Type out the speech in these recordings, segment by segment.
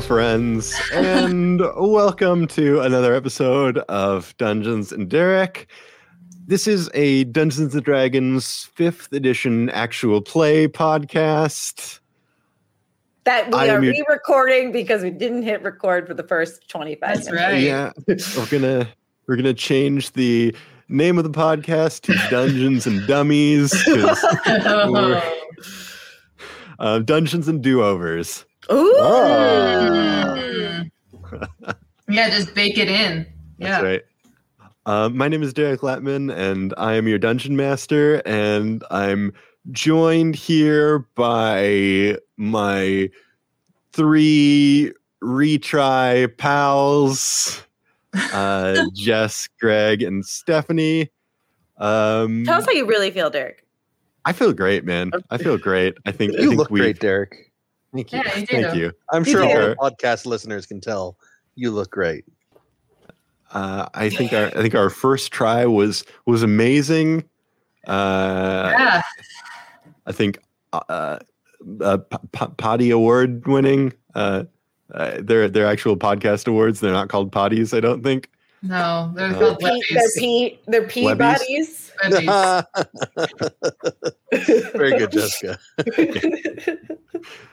Hello, friends, and welcome to another episode of Dungeons and Derek. This is a Dungeons and Dragons 5th edition actual play podcast. That we I are your- re-recording because we didn't hit record for the first 25 That's minutes. right. Yeah, we're gonna we're gonna change the name of the podcast to Dungeons and Dummies, 'cause, uh, Dungeons and Do Overs. Ooh. Mm. yeah, just bake it in. That's Yeah. right. Uh, my name is Derek Latman, and I am your dungeon master. And I'm joined here by my three retry pals, uh, Jess, Greg, and Stephanie. Um, Tell us how you really feel, Derek. I feel great, man. I feel great. I think I You think look we. great, Derek. Thank you. Yeah, you Thank you. I'm sure all do. the podcast listeners can tell you look great. Uh, I think our I think our first try was was amazing. Uh, Yeah. I think uh, uh, P- P- Potty Award winning. Uh, uh, they're they're actual podcast awards. They're not called potties. I don't think. No, they're Uh, called Pea, they're Webbies. pea, they're pea Webbies? bodies. Webbies. Very good, Jessica.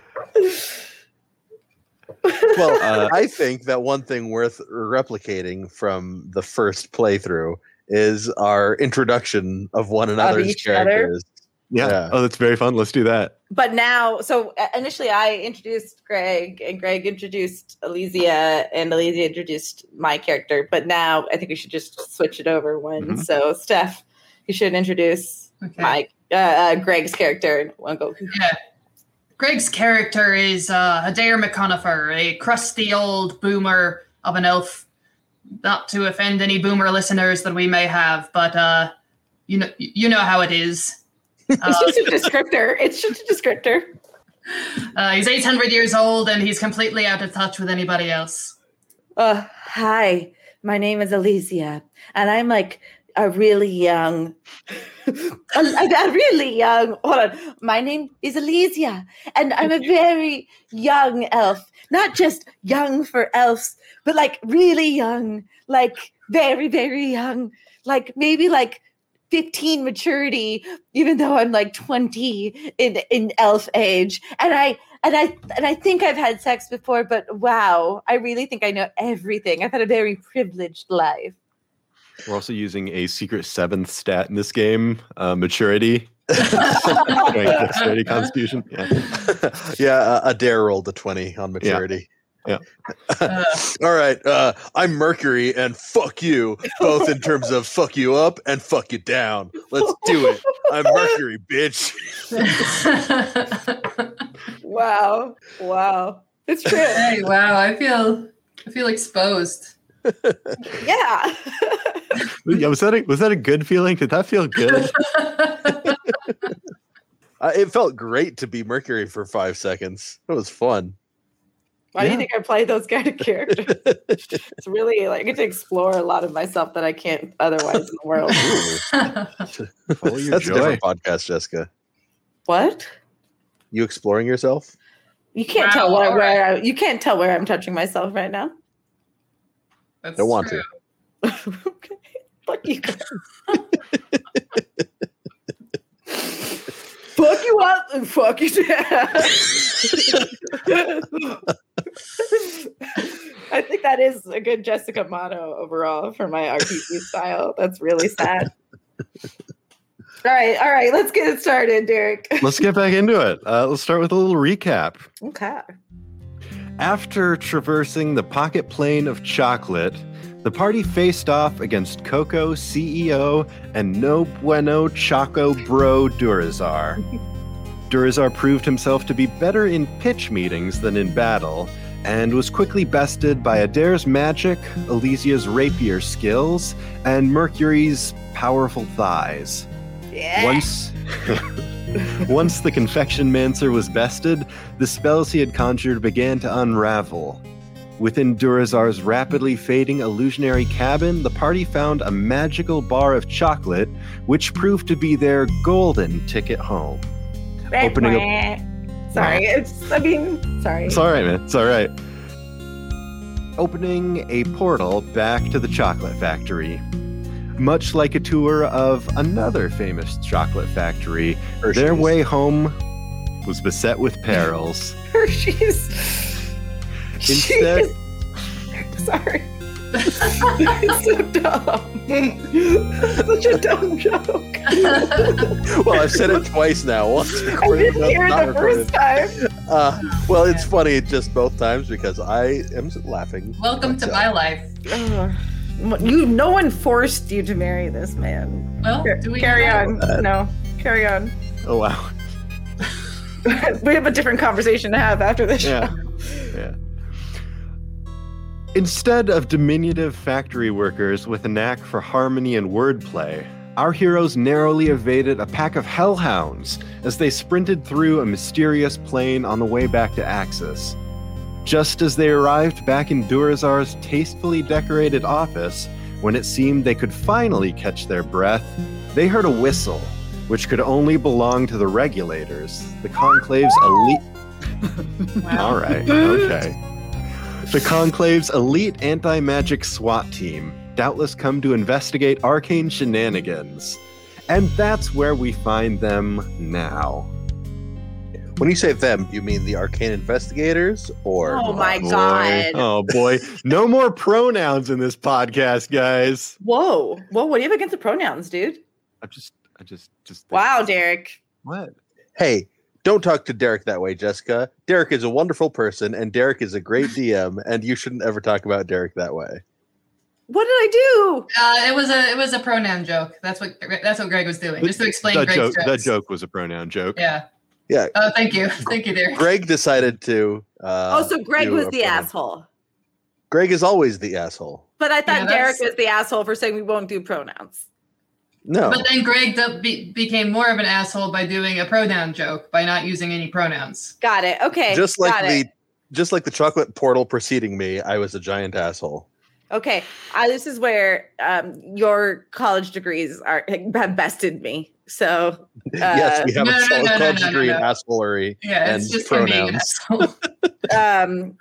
Well, Uh, I think that one thing worth replicating from the first playthrough is our introduction of one another's each other? characters. Yeah. Yeah. Oh, that's very fun. Let's do that. but now, so uh, initially I introduced Greg and Greg introduced Elysia and Elysia introduced my character. But now I think we should just switch it over one. Mhm. So, Steph, you should introduce Okay. my uh, uh, Greg's character one go. Yeah. Greg's character is uh, Adair McConifer, a crusty old boomer of an elf. Not to offend any boomer listeners that we may have, but uh, you know, you know how it is. It's Uh, just a descriptor. It's just a descriptor. uh, he's 800 years old and he's completely out of touch with anybody else. Uh, hi, my name is Alicia, and I'm like a really young, a, a- really young. Hold on, my name is Alicia, and I'm a very young elf. Not just young for elves, but like really young, like very very young, like maybe like. 15 maturity even though i'm like 20 in in elf age and i and I and I think I've had sex before, but wow, I really think I know everything. I've had a very privileged life. We're also using a secret seventh stat in this game. Uh, maturity. Strength, dexterity, constitution. Yeah. yeah, uh, Adair rolled a 20 on maturity. Uh, All right, uh, I'm Mercury, and fuck you, both in terms of fuck you up and fuck you down. Let's do it. I'm Mercury, bitch. Wow, wow, it's true. hey, wow, I feel I feel exposed. Yeah. Yeah, was that a, was that a good feeling? Did that feel good? Uh, it felt great to be Mercury for five seconds. It was fun. Why do you think I play those kind of characters? It's really like I get to explore a lot of myself that I can't otherwise in the world. Follow your That's a different podcast, Jessica. What? You exploring yourself? You can't Wow, tell where, all where I, you can't tell where I'm touching myself right now. That's Don't want true. okay. Fuck you. fuck you up and fuck you down. I think that is a good Jessica motto overall for my RPG style. That's really sad. All right, all right, let's get it started, Derek. Let's get back into it. Uh, let's start with a little recap. Okay. After traversing the pocket plane of chocolate, the party faced off against Coco CEO and No Bueno Choco Bro Durazar. Durazar proved himself to be better in pitch meetings than in battle, and was quickly bested by Adair's magic, Elysia's rapier skills, and Mercury's powerful thighs. Yeah. Once Once the confection mancer was bested, the spells he had conjured began to unravel. Within Durazar's rapidly fading illusionary cabin, the party found a magical bar of chocolate, which proved to be their golden ticket home. Opening Sorry, it's. I mean, sorry. It's all right, man. It's all right. opening a portal back to the chocolate factory. Much like a tour of another famous chocolate factory, their way home was beset with perils. Hershey's. Instead- Jeez. Sorry. it's so dumb. Such a dumb joke. well, I've said it twice now. Once I didn't hear it the recorded. first time. Uh, well, it's funny just both times because I am laughing. Welcome to my life. Ugh. You, no one forced you to marry this man. Well, Car- do we carry know? on. Uh, no, carry on. Oh wow. we have a different conversation to have after this Yeah. show. Yeah. Instead of diminutive factory workers with a knack for harmony and wordplay, our heroes narrowly evaded a pack of hellhounds as they sprinted through a mysterious plane on the way back to Axis. Just as they arrived back in Durazar's tastefully decorated office, when it seemed they could finally catch their breath, they heard a whistle, which could only belong to the regulators, the Conclave's elite. Wow. All right. Okay. The Conclave's elite anti magic SWAT team, doubtless come to investigate arcane shenanigans. And that's where we find them now. When you say them, you mean the arcane investigators, or Oh my Boy. god. Oh boy. No more pronouns in this podcast, guys. Whoa. Whoa, what do you have against the pronouns, dude? I just, I just, just. Wow, Derek. What? hey, don't talk to Derek that way, Jessica. Derek is a wonderful person, and Derek is a great DM, and you shouldn't ever talk about Derek that way. What did I do? Uh, it was a it was a pronoun joke. That's what that's what Greg was doing. Just to explain That Greg's joke, jokes. that joke was a pronoun joke. Yeah. Yeah. Oh, thank you, thank you, there. Greg decided to. Uh, oh, so Greg was the pronoun. asshole. Greg is always the asshole. But I Yeah, thought Derek was the asshole for saying we won't do pronouns. No. But then Greg be- became more of an asshole by doing a pronoun joke by not using any pronouns. Got it. Okay. just like got the it. just like the chocolate portal preceding me, I was a giant asshole. Okay. Uh, this is where um, your college degrees are have bested me. So yes, we have no, a no, solid no, no, college no, degree no, in assholery. Yeah, it's And just him being an pronouns. um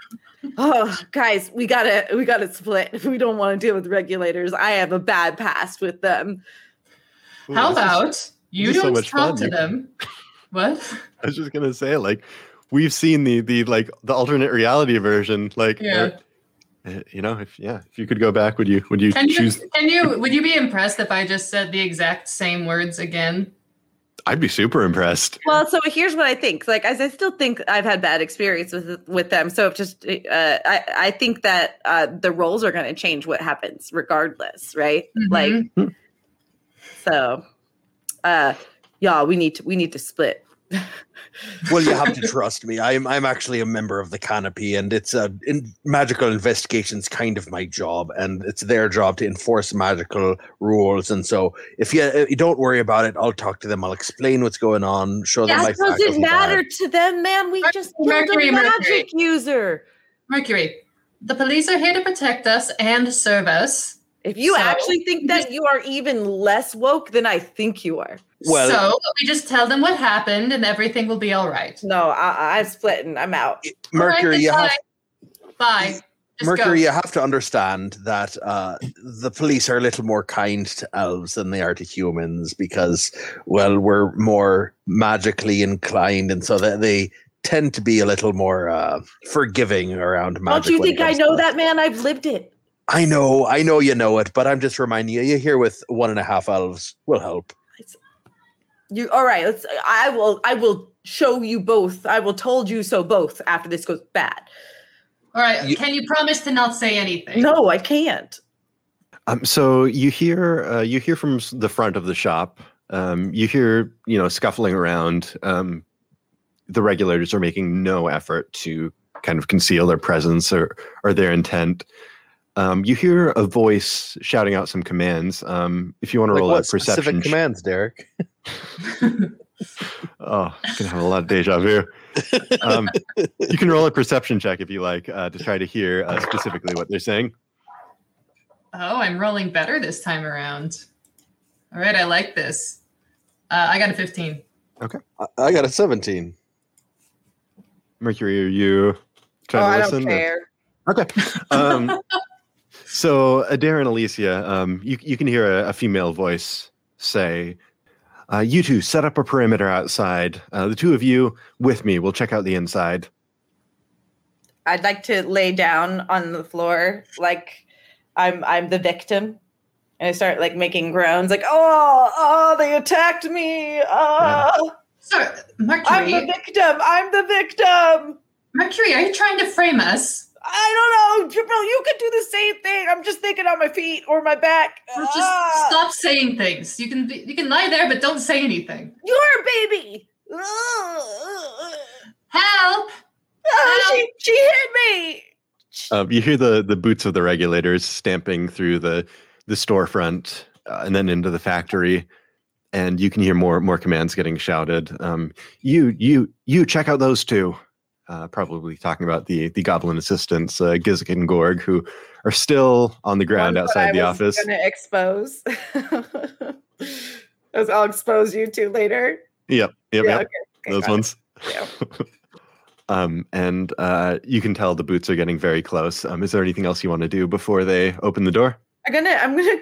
oh guys we gotta we gotta split we don't want to deal with regulators i have a bad past with them Ooh, How this is- about you this is so don't much talk fun. to them? What? I was just gonna say, like, we've seen the the like the alternate reality version. Like, Yeah. uh, you know, if yeah, if you could go back, would you would you Can you choose? can you would you be impressed if I just said the exact same words again? I'd be super impressed. well so here's what i think like as i still think i've had bad experience with with them so if just uh, i i think that uh the roles are going to change what happens regardless right like Mhm. so uh y'all we need to we need to split Well, you have to trust me. I'm I'm actually a member of the Canopy, and it's a in, magical investigations kind of my job, and it's their job to enforce magical rules. And so, if you, if you don't worry about it, I'll talk to them. I'll explain what's going on. Show them my that doesn't matter badge. to them man we Mer- just killed Mercury, a Mercury. magic user Mercury, the police are here to protect us and serve us. If you So- actually think that you are even less woke than i think you are Well- so we just tell them what happened and everything will be all right. No, I, I'm splitting. I'm out. Mercury, All right, you have bye. Bye. Just Mercury, go. you have to understand that uh, the police are a little more kind to elves than they are to humans because, well, we're more magically inclined, and so that they tend to be a little more uh, forgiving around magic. Don't you think I know it. that, man? I've lived it. I know, I know you know it, but I'm just reminding you. You here with one and a half elves will help. You all right? Let's. I will. I will show you both. I will told you so both after this goes bad. All right. You- Can you promise to not say anything? No, I can't. Um, so you hear uh, you hear from the front of the shop. Um, you hear you know scuffling around. Um, the regulators are making no effort to kind of conceal their presence or or their intent. Um, you hear a voice shouting out some commands. Um, if you want to Like roll what a perception, specific ch- commands, Derek? oh, gonna have a lot of deja vu. Um, you can roll a perception check if you like uh, to try to hear uh, specifically what they're saying. Oh, I'm rolling better this time around. All right, I like this. Uh, I got a 15. Okay, I got a 17. Mercury, are you Oh, trying I to don't listen? or- Okay. Um, so Adair and Alicia, um, you you can hear a, a female voice say, uh, "You two set up a perimeter outside. Uh, the two of you with me. We'll check out the inside." I'd like to lay down on the floor like I'm I'm the victim. And I start like making groans like, oh, oh, they attacked me. Oh, So, I'm the victim. I'm the victim. Mercury, are you trying to frame us? I don't know. Triple, you could do the same thing. I'm just thinking on my feet or my back. Or just Ah, stop saying things. You can be, you can lie there, but don't say anything. You're a baby. Oh, Help! she, she hit me. Um, you hear the the boots of the regulators stamping through the the storefront uh, and then into the factory, and you can hear more more commands getting shouted. Um, you you you check out those two. Uh, probably talking about the the goblin assistants, uh, Gizik and Gorg, who are still on the ground Ones that outside I the was office. Gonna expose. Those I'll expose you to later. Yep, yep, yeah, yep. okay, okay, those ones. Yeah. um, and uh, you can tell the boots are getting very close. Um, is there anything else you want to do before they open the door? I'm gonna I'm gonna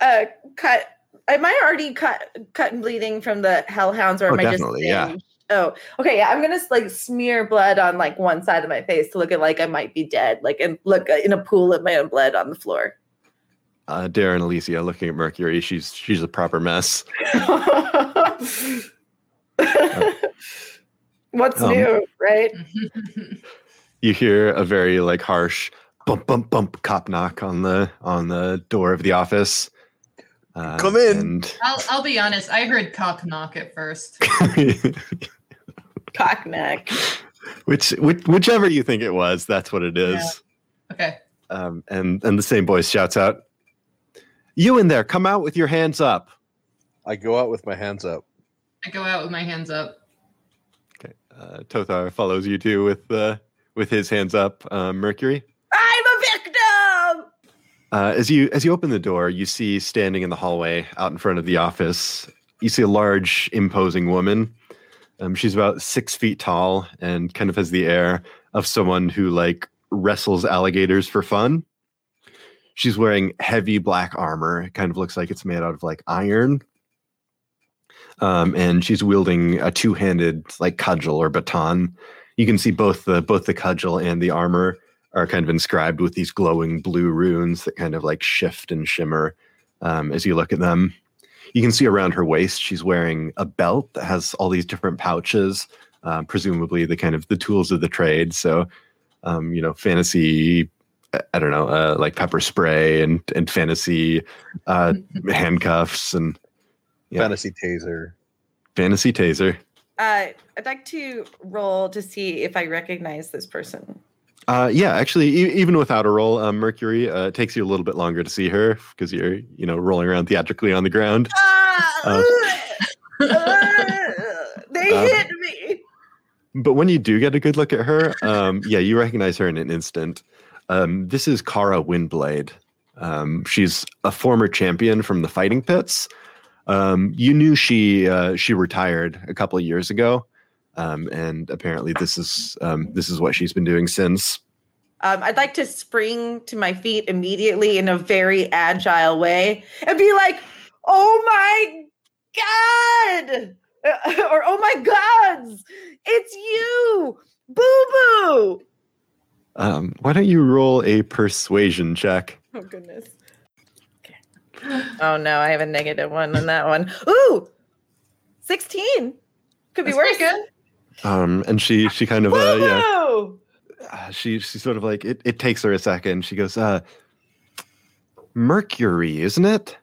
uh cut am I already cut cut and bleeding from the hellhounds or Oh, am I just definitely, yeah. Singed? Oh, okay. Yeah, I'm gonna like smear blood on like one side of my face to look at like I might be dead, like and look uh, in a pool of my own blood on the floor. Uh, Darren Alicia looking at Mercury. She's she's a proper mess. What's Um, new, right? You hear a very like harsh bump bump bump cop knock on the on the door of the office. Uh, Come in. and- I'll, I'll be honest. I heard cock knock at first. Cockneck. which, which whichever you think it was, that's what it is. Okay. Um, and and the same voice shouts out, "You in there? Come out with your hands up." I go out with my hands up. I go out with my hands up. Okay. Uh, Tothar follows you too with uh, with his hands up. Uh, Mercury. I'm a victim. Uh, as you as you open the door, you see standing in the hallway out in front of the office. You see a large, imposing woman. Um, she's about six feet tall and kind of has the air of someone who like wrestles alligators for fun. She's wearing heavy black armor. It kind of looks like it's made out of like iron. Um, and she's wielding a two-handed like cudgel or baton. You can see both the both the cudgel and the armor are kind of inscribed with these glowing blue runes that kind of like shift and shimmer um, as you look at them. You can see around her waist, she's wearing a belt that has all these different pouches, uh, presumably the kind of the tools of the trade. So, um, you know, fantasy, I- I don't know, uh, like pepper spray and and fantasy uh, handcuffs and Yeah. Fantasy taser. fantasy taser. Uh, I'd like to roll to see if I recognize this person. Uh, yeah, actually, e- even without a roll, um, Mercury, uh, takes you a little bit longer to see her because you're, you know, rolling around theatrically on the ground. Ah, Uh, they uh, hit me. But when you do get a good look at her, um, yeah, you recognize her in an instant. Um, this is Kara Windblade. Um, she's a former champion from the fighting pits. Um, you knew she uh, she retired a couple of years ago, um, and apparently this is um, this is what she's been doing since. Um, I'd like to spring to my feet immediately in a very agile way and be like, "Oh my god!" Or "Oh my gods, it's you, Boo Boo." Um, why don't you roll a persuasion check? Oh goodness. Okay. Oh no, I have a negative one on that one. Ooh, sixteen. Could be That's worse. good. Um, and she she kind of uh, yeah uh, she she sort of like it, it takes her a second. She goes, uh, Mercury, isn't it?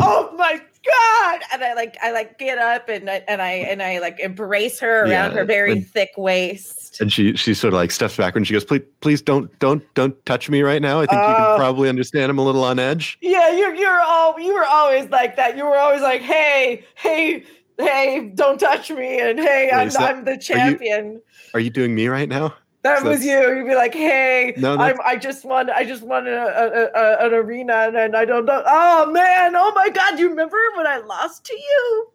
oh my god and i like i like get up and I, and i and i like embrace her around Yeah, her very and- thick waist And she she sort of like steps back and she goes, please please don't don't don't touch me right now. I think you Oh. can probably understand I'm a little on edge. yeah you're you're all you were always like that you were always like hey hey hey don't touch me and hey Wait, i'm, that- I'm the champion Are you doing me right now? that so was you you'd be like hey No, I'm, i just won i just won a, a, a, an arena and, and i don't know oh man oh my god you remember when i lost to you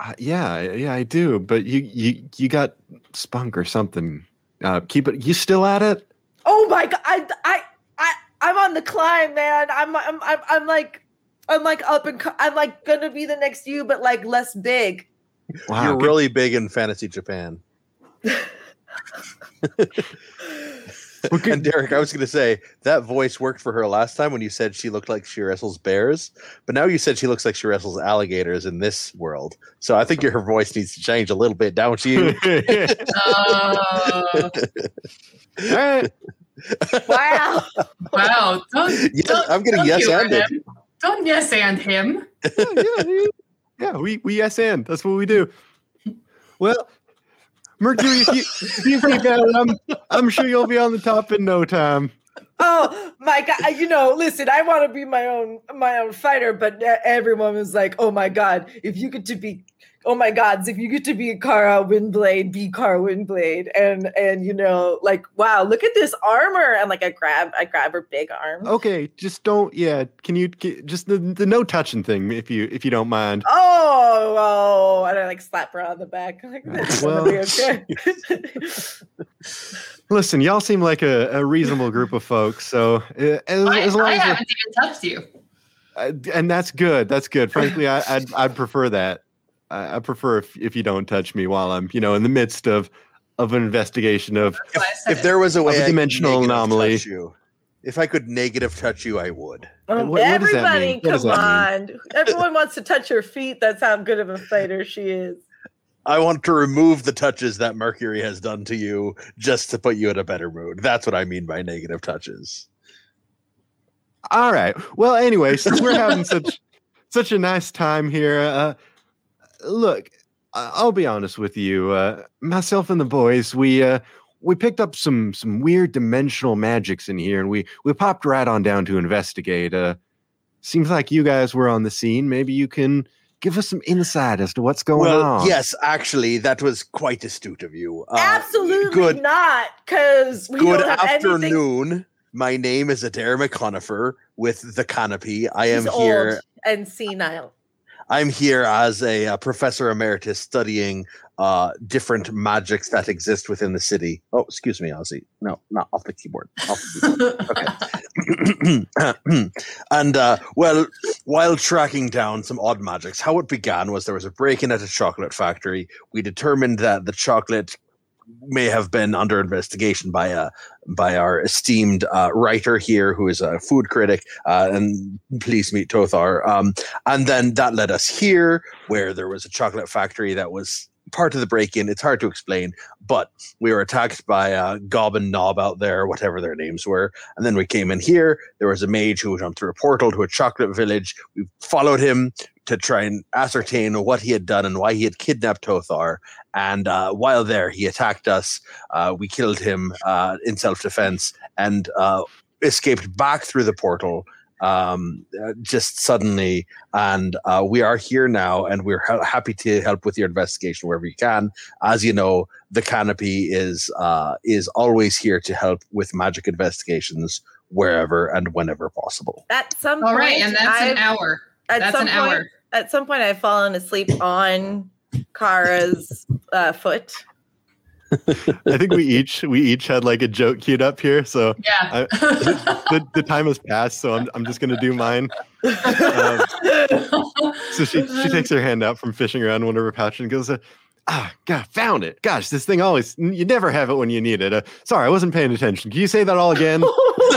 Uh, yeah, yeah, I do. But you you you got spunk or something. Uh, keep it. You still at it? Oh my god! I I I I'm on the climb, man. I'm I'm I'm, I'm like I'm like up and co- I'm like gonna be the next you, but like less big. Wow, You're good- really big in fantasy Japan. Well, And Derek, I was going to say that voice worked for her last time when you said she looked like she wrestles bears, but now you said she looks like she wrestles alligators in this world. So I think your voice needs to change a little bit, don't you? Uh, All right. Wow. wow. Don't, Yes, don't, I'm getting yes humor anded. him. Don't yes and him. yeah, yeah, yeah, we we yes and that's what we do. Well, Mercury, if you, if you keep at it, I'm I'm sure you'll be on the top in no time. oh my god! Uh, you know, listen. I want to be my own my own fighter, but e- everyone was like, "Oh my god! If you get to be." Oh my gods, if you get to be a Kara Windblade, be Kara Windblade. And and you know, like, wow, look at this armor. And like I grab I grab her big arm. Okay, just don't. Yeah, can you can, just the, the no touching thing if you if you don't mind. Oh, oh, and I like slap her on the back. Like, that's Well- okay. Listen, y'all seem like a, a reasonable group of folks. So uh, as, I, as long I as we're- haven't even touched you. Uh, and that's good. That's good. Frankly, I, I'd I'd prefer that. I, I prefer if, if you don't touch me while I'm you know in the midst of of an investigation of. That's why I said If there was a way, a I could dimensional negative anomaly. touch you. If I could negative touch you, I would. Um, What- what does that everybody. What come on. Everyone wants to touch her feet. That's how good of a fighter she is. I want to remove the touches that Mercury has done to you just to put you in a better mood. That's what I mean by negative touches. All right. Well, anyway, since we're having such such a nice time here, uh, look, I- I'll be honest with you. Uh, myself and the boys, we uh, we picked up some some weird dimensional magics in here, and we we popped right on down to investigate. Uh, seems like you guys were on the scene. Maybe you can give us some insight as to what's going well, on. yes, actually, that was quite astute of you. Uh, Absolutely good- not, because we Good don't have anything. afternoon. My name is Adair McConifer with the Canopy. I am He's here. old and senile. I'm here as a, uh professor emeritus studying uh, different magics that exist within the city. Oh, excuse me, Ozzy. No, not off the keyboard. Off the keyboard. and uh, well, while tracking down some odd magics, how it began was there was a break-in at a chocolate factory. We determined that the chocolate may have been under investigation by a by our esteemed uh, writer here, who is a food critic. Uh, and please meet Tothar. Um, and then that led us here, where there was a chocolate factory that was part of the break-in. It's hard to explain, but we were attacked by uh, Gob and Knob out there, whatever their names were. And then we came in here. There was a mage who jumped through a portal to a chocolate village. We followed him to try and ascertain what he had done and why he had kidnapped Tothar. And uh, while there, he attacked us. Uh, we killed him uh, in self-defense and uh, escaped back through the portal um, uh, just suddenly. And uh, we are here now, and we're ha- happy to help with your investigation wherever you can. As you know, the Canopy is uh, is always here to help with magic investigations wherever and whenever possible. At some All point, right, and that's an I've- hour. At That's some an point, hour. At some point, I've fallen asleep on Kara's uh, foot. I think we each we each had like a joke queued up here. So Yeah. the, the time has passed, so I'm I'm just gonna do mine. Um, So she she takes her hand out from fishing around one of her pouches and goes, uh, "Ah, God, found it! Gosh, this thing always you never have it when you need it. Uh, sorry, I wasn't paying attention. Can you say that all again?"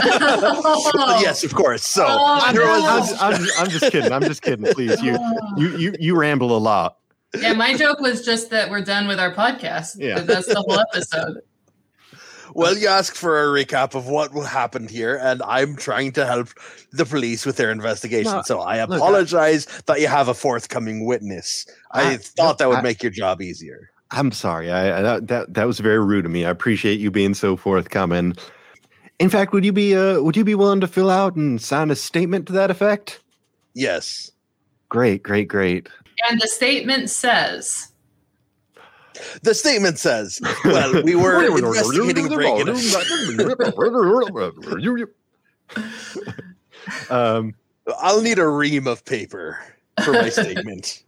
yes, of course. So Oh, there was- I'm, just, I'm, I'm just kidding. I'm just kidding. Please, you you you you ramble a lot. yeah, my joke was just that we're done with our podcast. Yeah. That's the whole episode. Well, you ask for a recap of what happened here, and I'm trying to help the police with their investigation. No, so I look, I- apologize that you have a forthcoming witness. I, I- thought that would I- make your job easier. I'm sorry. I, I that, that that was very rude of me. I appreciate you being so forthcoming. In fact, would you be uh would you be willing to fill out and sign a statement to that effect? Yes. Great, great, great. And the statement says, The statement says, well, we were investigating a break um, I'll need a ream of paper for my statement.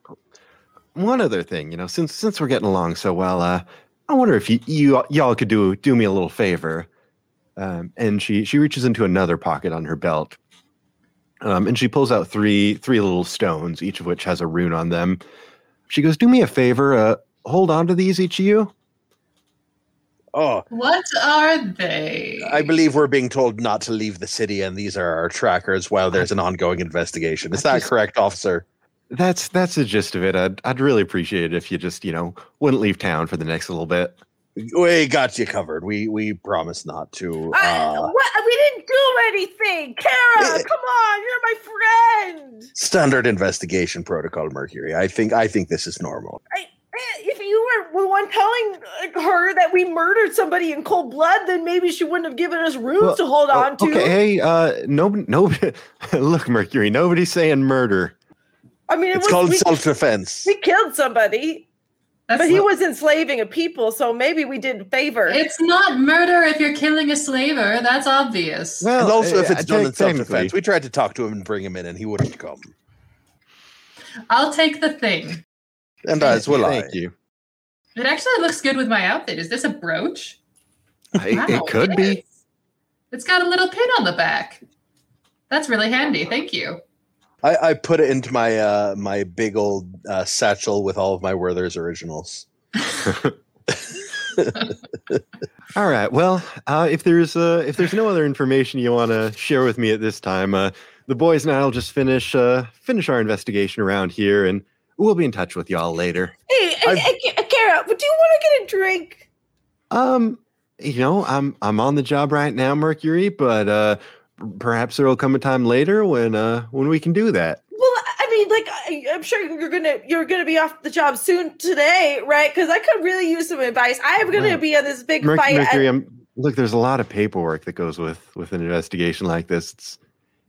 one other thing, you know, since since we're getting along so well, uh, I wonder if you, you y'all could do do me a little favor. Um, and she she reaches into another pocket on her belt, um, and she pulls out three three little stones, each of which has a rune on them. She goes, "Do me a favor, uh, hold on to these, each of you." Oh, What are they? I believe we're being told not to leave the city, and these are our trackers while there's an ongoing investigation. Is I that just- correct, officer? That's that's the gist of it. I'd I'd really appreciate it if you just you know wouldn't leave town for the next little bit. We got you covered. We we promise not to. I, Uh, what? We didn't do anything. Kara, Eh. come on. You're my friend. standard investigation protocol, Mercury. I think I think this is normal. I, eh, if you were the one telling her that we murdered somebody in cold blood, then maybe she wouldn't have given us runes Well, to hold on to. Okay, hey, uh, no, no, look, Mercury, nobody's saying murder. I mean, it It's was, called self-defense. we killed somebody, That's but he not- was enslaving a people, so maybe we did a favor. It's not murder if you're killing a slaver. That's obvious. Well, and also, if uh, it's done in self-defense, we tried to talk to him and bring him in, and he wouldn't come. I'll take the thing. And as will I. Thank you. It actually looks good with my outfit. Is this a brooch? I- Wow, it could be. It's got a little pin on the back. That's really handy. Thank you. I, I put it into my uh, my big old uh, satchel with all of my Werther's originals. All right. Well, uh, if there's uh, if there's no other information you want to share with me at this time, uh, the boys and I'll just finish uh, finish our investigation around here, and we'll be in touch with y'all later. hey, hey, I've- hey, Ka- Kara, do you want to get a drink? Um, you know, I'm I'm on the job right now, Mercury, but uh, perhaps there will come a time later when uh when we can do that. Well, I mean, like I, I'm sure you're gonna you're gonna be off the job soon today, right? Because I could really use some advice. I am gonna Right. be on this big Merc- fight. Mercury, I'm, look, there's a lot of paperwork that goes with with an investigation like this. It's,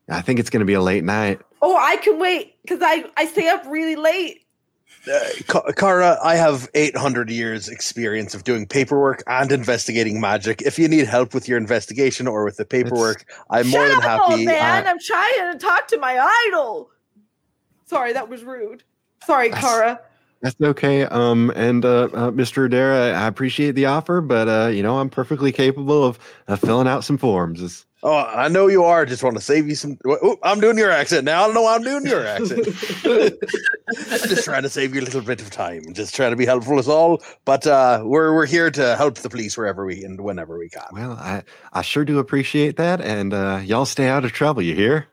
I think it's going to be a late night. Oh, I can wait because I I stay up really late. Uh, Ka- Kara, I have 800 years experience of doing paperwork and investigating magic. If you need help with your investigation or with the paperwork, I'm more Shut than up, old happy. man! uh, I'm trying to talk to my idol. Sorry, that was rude. Sorry, That's- Kara. That's okay. Um, and uh, uh, Mr. Adair, I appreciate the offer, but uh, you know, I'm perfectly capable of, of filling out some forms. It's- oh, I know you are. Just want to save you some. I'm doing your accent now. I don't know I'm doing your accent. just trying to save you a little bit of time. Just trying to be helpful as all. But uh, we're we're here to help the police wherever we and whenever we can. well, I I sure do appreciate that, and uh, y'all stay out of trouble. You hear?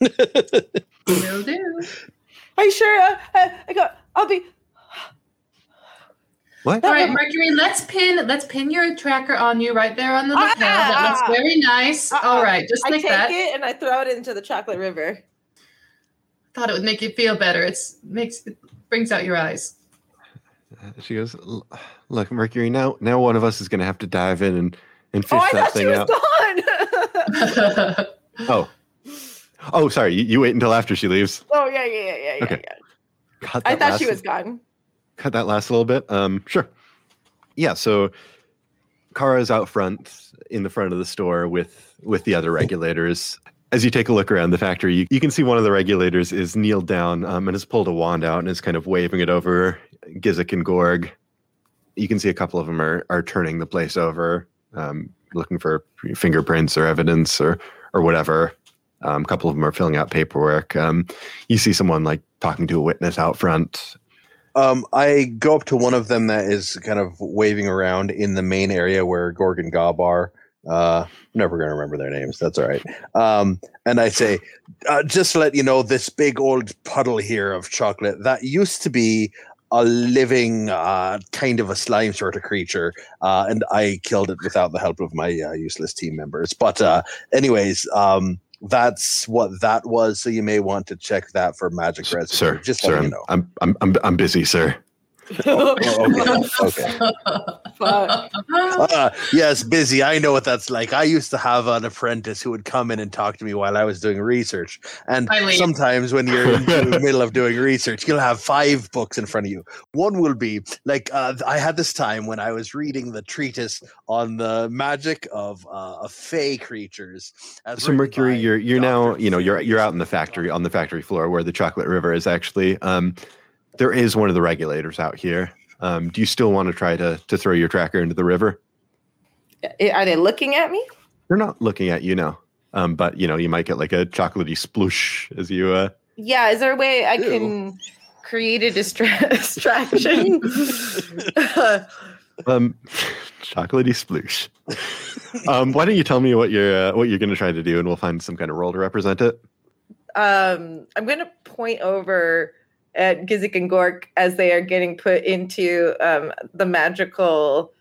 Will do. Are you sure? Uh, uh, I got. I'll be. What? All right, Mercury. Let's pin. Let's pin your tracker on you right there on the Ah, lapel. that ah, looks ah. very nice. Uh-uh. All right, just I take that. it and I throw it into the chocolate river. Thought it would make you feel better. It's makes it brings out your eyes. She goes, "Look, Mercury. Now, now one of us is going to have to dive in and and fish oh, that thought she thing was out." gone. Oh, oh, sorry. You, you wait until after she leaves. oh yeah, yeah, yeah, yeah, yeah. Okay. yeah. Cut I thought she last- was gone. Cut that last little bit. Um, sure. Yeah. So Kara's out front in the front of the store with with the other regulators. As you take a look around the factory, you, you can see one of the regulators is kneeled down um, and has pulled a wand out and is kind of waving it over Gizik and Gorg. You can see a couple of them are are turning the place over, um, looking for fingerprints or evidence or or whatever. Um, a couple of them are filling out paperwork. Um, you see someone like talking to a witness out front. Um, I go up to one of them that is kind of waving around in the main area where Gorg and Gob are. Uh, never going to remember their names. That's all right. Um, and I say, uh, just to let you know, this big old puddle here of chocolate that used to be a living uh, kind of a slime sort of creature, uh, and I killed it without the help of my uh, useless team members. But uh, anyways, um, that's what that was. So you may want to check that for magic residue. sir, just sir, you know. I'm, I'm, I'm, I'm busy, sir. Oh, okay. okay. Uh, yes, busy. I know what that's like. I used to have an apprentice who would come in and talk to me while I was doing research. And I sometimes when you're in the middle of doing research, you'll have five books in front of you. One will be like uh, I had this time when I was reading the treatise on the magic of uh, of fey creatures. as So Mercury, you're you're now you know you're you're out in the factory on the factory floor where the chocolate river is actually. Um, there is one of the regulators out here. Um, do you still want to try to to throw your tracker into the river? Are they looking at me? They're not looking at you now. Um, but you know, you might get like a chocolatey sploosh as you uh Yeah, is there a way I can create a distra- distraction? um chocolatey sploosh. um, why don't you tell me what you're uh, what you're gonna try to do and we'll find some kind of role to represent it. um, I'm going to point over at Gizik and Gorg as they are getting put into um, the magical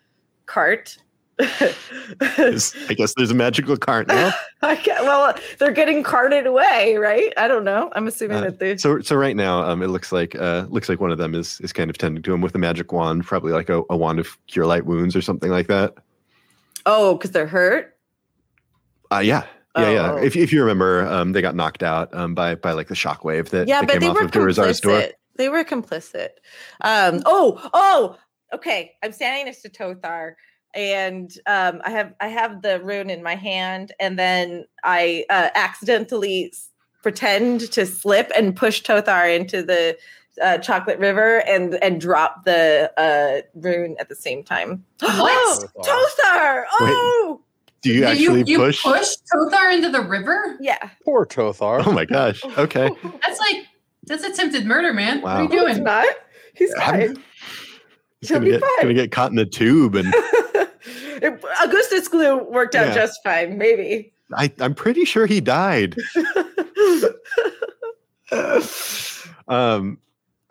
cart. I guess there's a magical cart now. Well, they're getting carted away, right? I don't know. I'm assuming Uh, that they. So so right now, um, it looks like uh looks like one of them is is kind of tending to him with a magic wand, probably like a, a wand of cure light wounds or something like that. Oh, because they're hurt. Uh yeah. Yeah, yeah. Oh. If, if you remember, um, they got knocked out um, by by like the shockwave that, yeah, that but came they off were of Durazar's door. complicit. They were complicit. Um, oh, oh, okay. I'm standing next to Tothar, and um, I have I have the rune in my hand, and then I uh, accidentally pretend to slip and push Tothar into the uh, chocolate river and and drop the uh, rune at the same time. What? Tothar! Oh, Do you Do actually you, push? you push Tothar into the river? yeah. Poor Tothar. Oh my gosh. Okay. That's like that's attempted murder, man. Wow. What are you No, it's doing? not. He's I'm- fine. He's He'll gonna be get fine. gonna get caught in a tube, and It- Augustus Gloop worked out Yeah. just fine, maybe. I, I'm pretty sure he died. Um,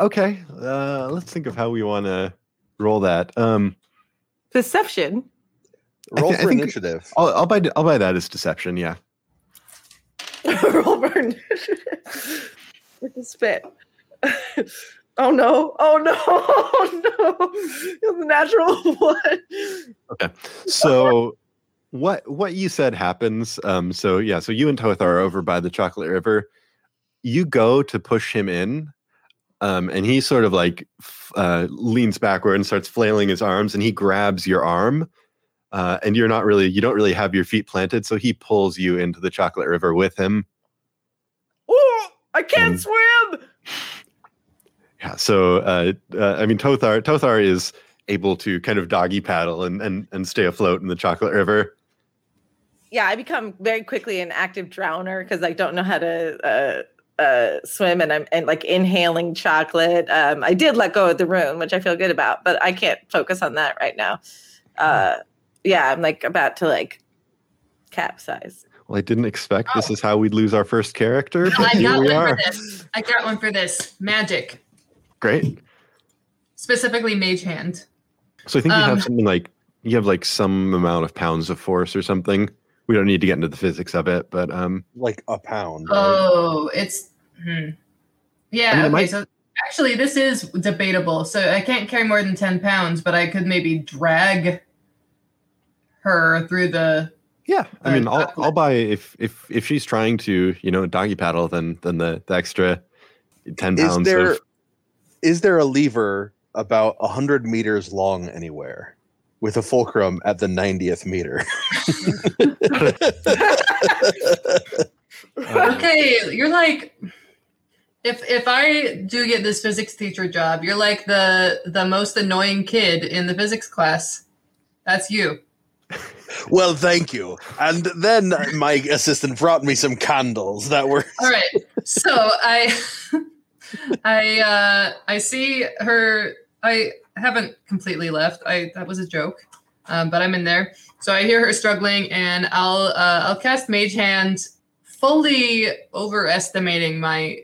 okay. Uh, let's think of how we want to roll that. Um, Deception. I Roll thi- I for think- initiative. I'll, I'll buy I'll buy that as deception. Yeah. Roll burn. With the spit. oh no. Oh no. Oh no. It's a natural one. Okay, so what what you said happens. Um, so yeah. So you and Tothar over by the Chocolate River. You go to push him in. Um, and he sort of like f- uh, leans backward and starts flailing his arms, and he grabs your arm. Uh, and you're not really, you don't really have your feet planted, so he pulls you into the Chocolate River with him. Oh, I can't swim. Yeah. So, uh, uh, I mean, Tothar Tothar is able to kind of doggy paddle and and and stay afloat in the chocolate river. Yeah, I become very quickly an active drowner because I don't know how to uh, uh, swim, and I'm and like inhaling chocolate. Um, I did let go of the rune, which I feel good about, but I can't focus on that right now. Uh, yeah, I'm like about to like capsize. Well, I didn't expect this Oh. is how we'd lose our first character, but I got one are. for this. I got one for this. Magic, Great. specifically Mage Hand. So I think you Um, have something like you have like some amount of pounds of force or something. We don't need to get into the physics of it, but um, Like a pound. right? Oh, it's hmm. yeah. I mean, okay, might- so actually, this is debatable. So I can't carry more than ten pounds, but I could maybe drag her through the. yeah. I mean, I'll. I'll buy if if if she's trying to you know doggy paddle, then then the, the extra ten Is pounds there of is there a lever about a hundred meters long anywhere with a fulcrum at the 90th meter? Uh, Okay, you're like. If if I do get this physics teacher job, you're like the the most annoying kid in the physics class. That's you. Well, thank you. And then my assistant brought me some candles that were All right. So I I uh I see her I haven't completely left. I that was a joke. Um, but I'm in there. So I hear her struggling and I'll uh I'll cast Mage Hand fully overestimating my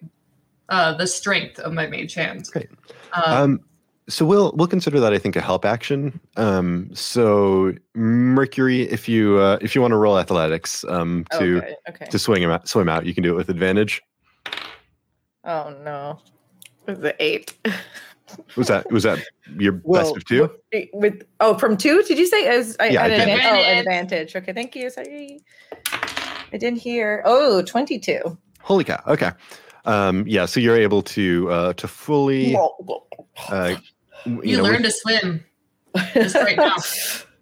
uh the strength of my Mage Hand. Great. Um, Um, so we'll we'll consider that I think a help action. Um, so Mercury, if you uh, if you want to roll athletics um, to okay, okay. to swing him out, swim out, you can do it with advantage. Oh no, it was an eight. Was that was that your best of two? With oh, from two? Did you say as I, Yeah, I didn't- advantage. Oh, advantage. Okay, thank you. Sorry, I didn't hear. Oh, 22. Holy cow! Okay, um, yeah. So you're able to uh, to fully uh, w- you know, learn with- to swim just right now.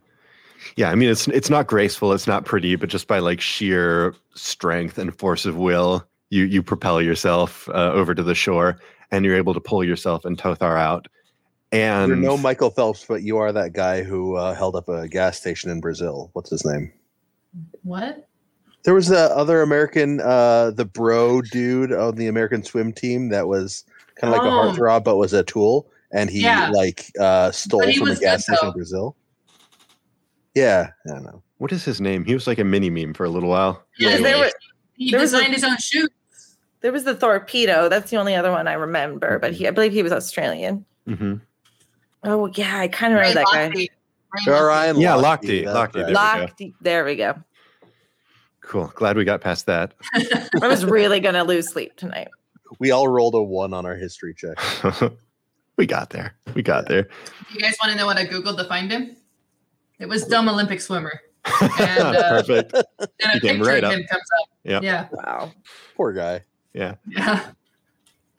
yeah. I mean, it's it's not graceful, it's not pretty, but just by like sheer strength and force of will, you you propel yourself uh, over to the shore, and you're able to pull yourself and Tothar out. And You're no Michael Phelps, but you are that guy who uh, held up a gas station in Brazil. What's his name? What? There was the other American, uh, the bro dude on the American swim team that was kind of like a Oh. heartthrob, but was a tool, and he Yeah. like uh, stole from a gas station in. Brazil. Yeah, I don't know. What is his name? He was like a mini meme for a little while. Yeah, there were- he there was a- designed his own shoe. There was the torpedo. That's the only other one I remember, but he, I believe he was Australian. Mm-hmm. Oh yeah, I kind of remember that guy. Lochte. Ray All Yeah, Lochte, Lochte, that's Lochte, right. there. Locked. There we go. Cool. Glad we got past that. I was really gonna lose sleep tonight. We all rolled a one on our history check. we got there. We got there. You guys want to know what I googled to find him? It was dumb Olympic swimmer, And, uh, Perfect. and a You came picture right of up. him comes up. Yeah. yeah, Wow. Poor guy. yeah.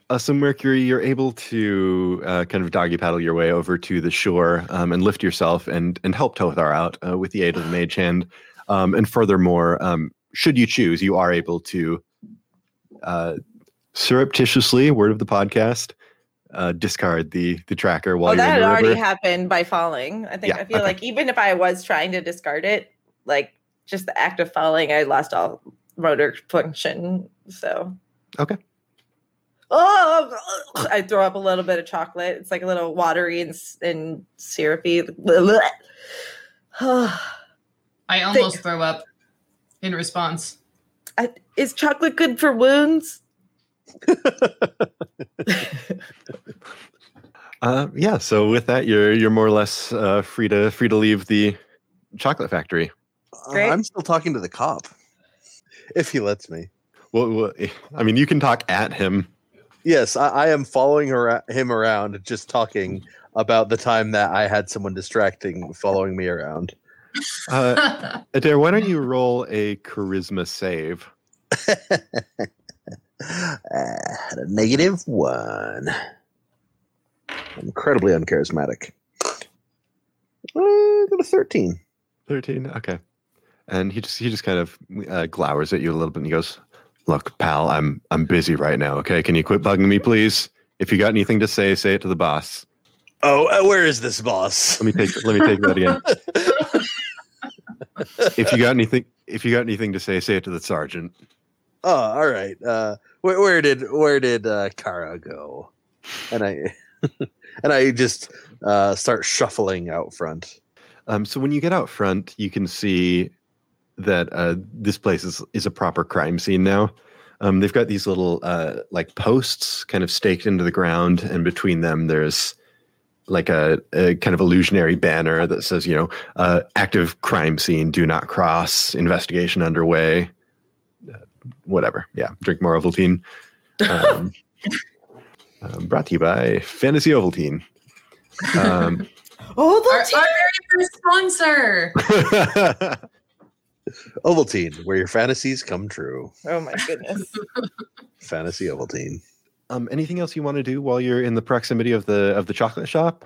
Uh, so Mercury, you're able to uh, kind of doggy paddle your way over to the shore um, and lift yourself and and help Tothar out uh, with the aid of the mage hand. Um, and furthermore, um, should you choose, you are able to uh, surreptitiously, word of the podcast, uh, discard the the tracker while Oh, you're that in had the already river. happened by falling. I think Yeah, I feel okay. like even if I was trying to discard it, like just the act of falling, I lost all motor function. So Okay. Oh, I throw up a little bit of chocolate. It's like a little watery and, and syrupy. I almost throw up in response. I, is chocolate good for wounds? Uh, yeah. So with that, you're you're more or less uh, free to free to leave the chocolate factory. Uh, I'm still talking to the cop, if he lets me. Well, well, I mean, you can talk at him. Yes, I, I am following her, him around, just talking about the time that I had someone distracting following me around. Uh, Adair, why don't you roll a charisma save? uh, had a negative one. Incredibly uncharismatic. Uh, got a 13. 13 okay and he just he just kind of uh, glowers at you a little bit and he goes look pal i'm i'm busy right now okay can you quit bugging me please if you got anything to say say it to the boss Oh, uh, where is this boss? let me take let me take that again if you got anything if you got anything to say say it to the sergeant Oh, all right. Uh, where, where did where did uh, Kara go? And I and I just uh, start shuffling out front. um, so when you get out front you can see that uh, this place is is a proper crime scene now um, they've got these little uh, like posts kind of staked into the ground and between them there's like a, a kind of illusionary banner that says you know uh, active crime scene do not cross investigation underway whatever yeah drink more ovaltine um, um, brought to you by fantasy ovaltine um, Oh, our, that's our very first sponsor. Ovaltine, where your fantasies come true. oh my goodness. Fantasy Ovaltine. um, anything else you want to do while you're in the proximity of the of the chocolate shop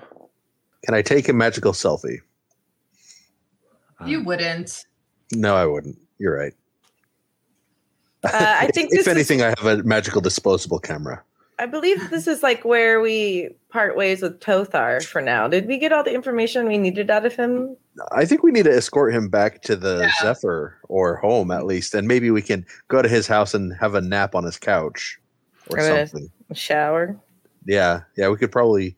Can I take a magical selfie? you Um, wouldn't. No, I wouldn't. You're right. Uh, I If- think if, this is- anything, I have a magical disposable camera. I believe this is like where we part ways with Tothar for now. Did we get all the information we needed out of him? I think we need to escort him back to the Yeah. Zephyr or home at least, and maybe we can go to his house and have a nap on his couch or Okay. something. Shower. Yeah, yeah, we could probably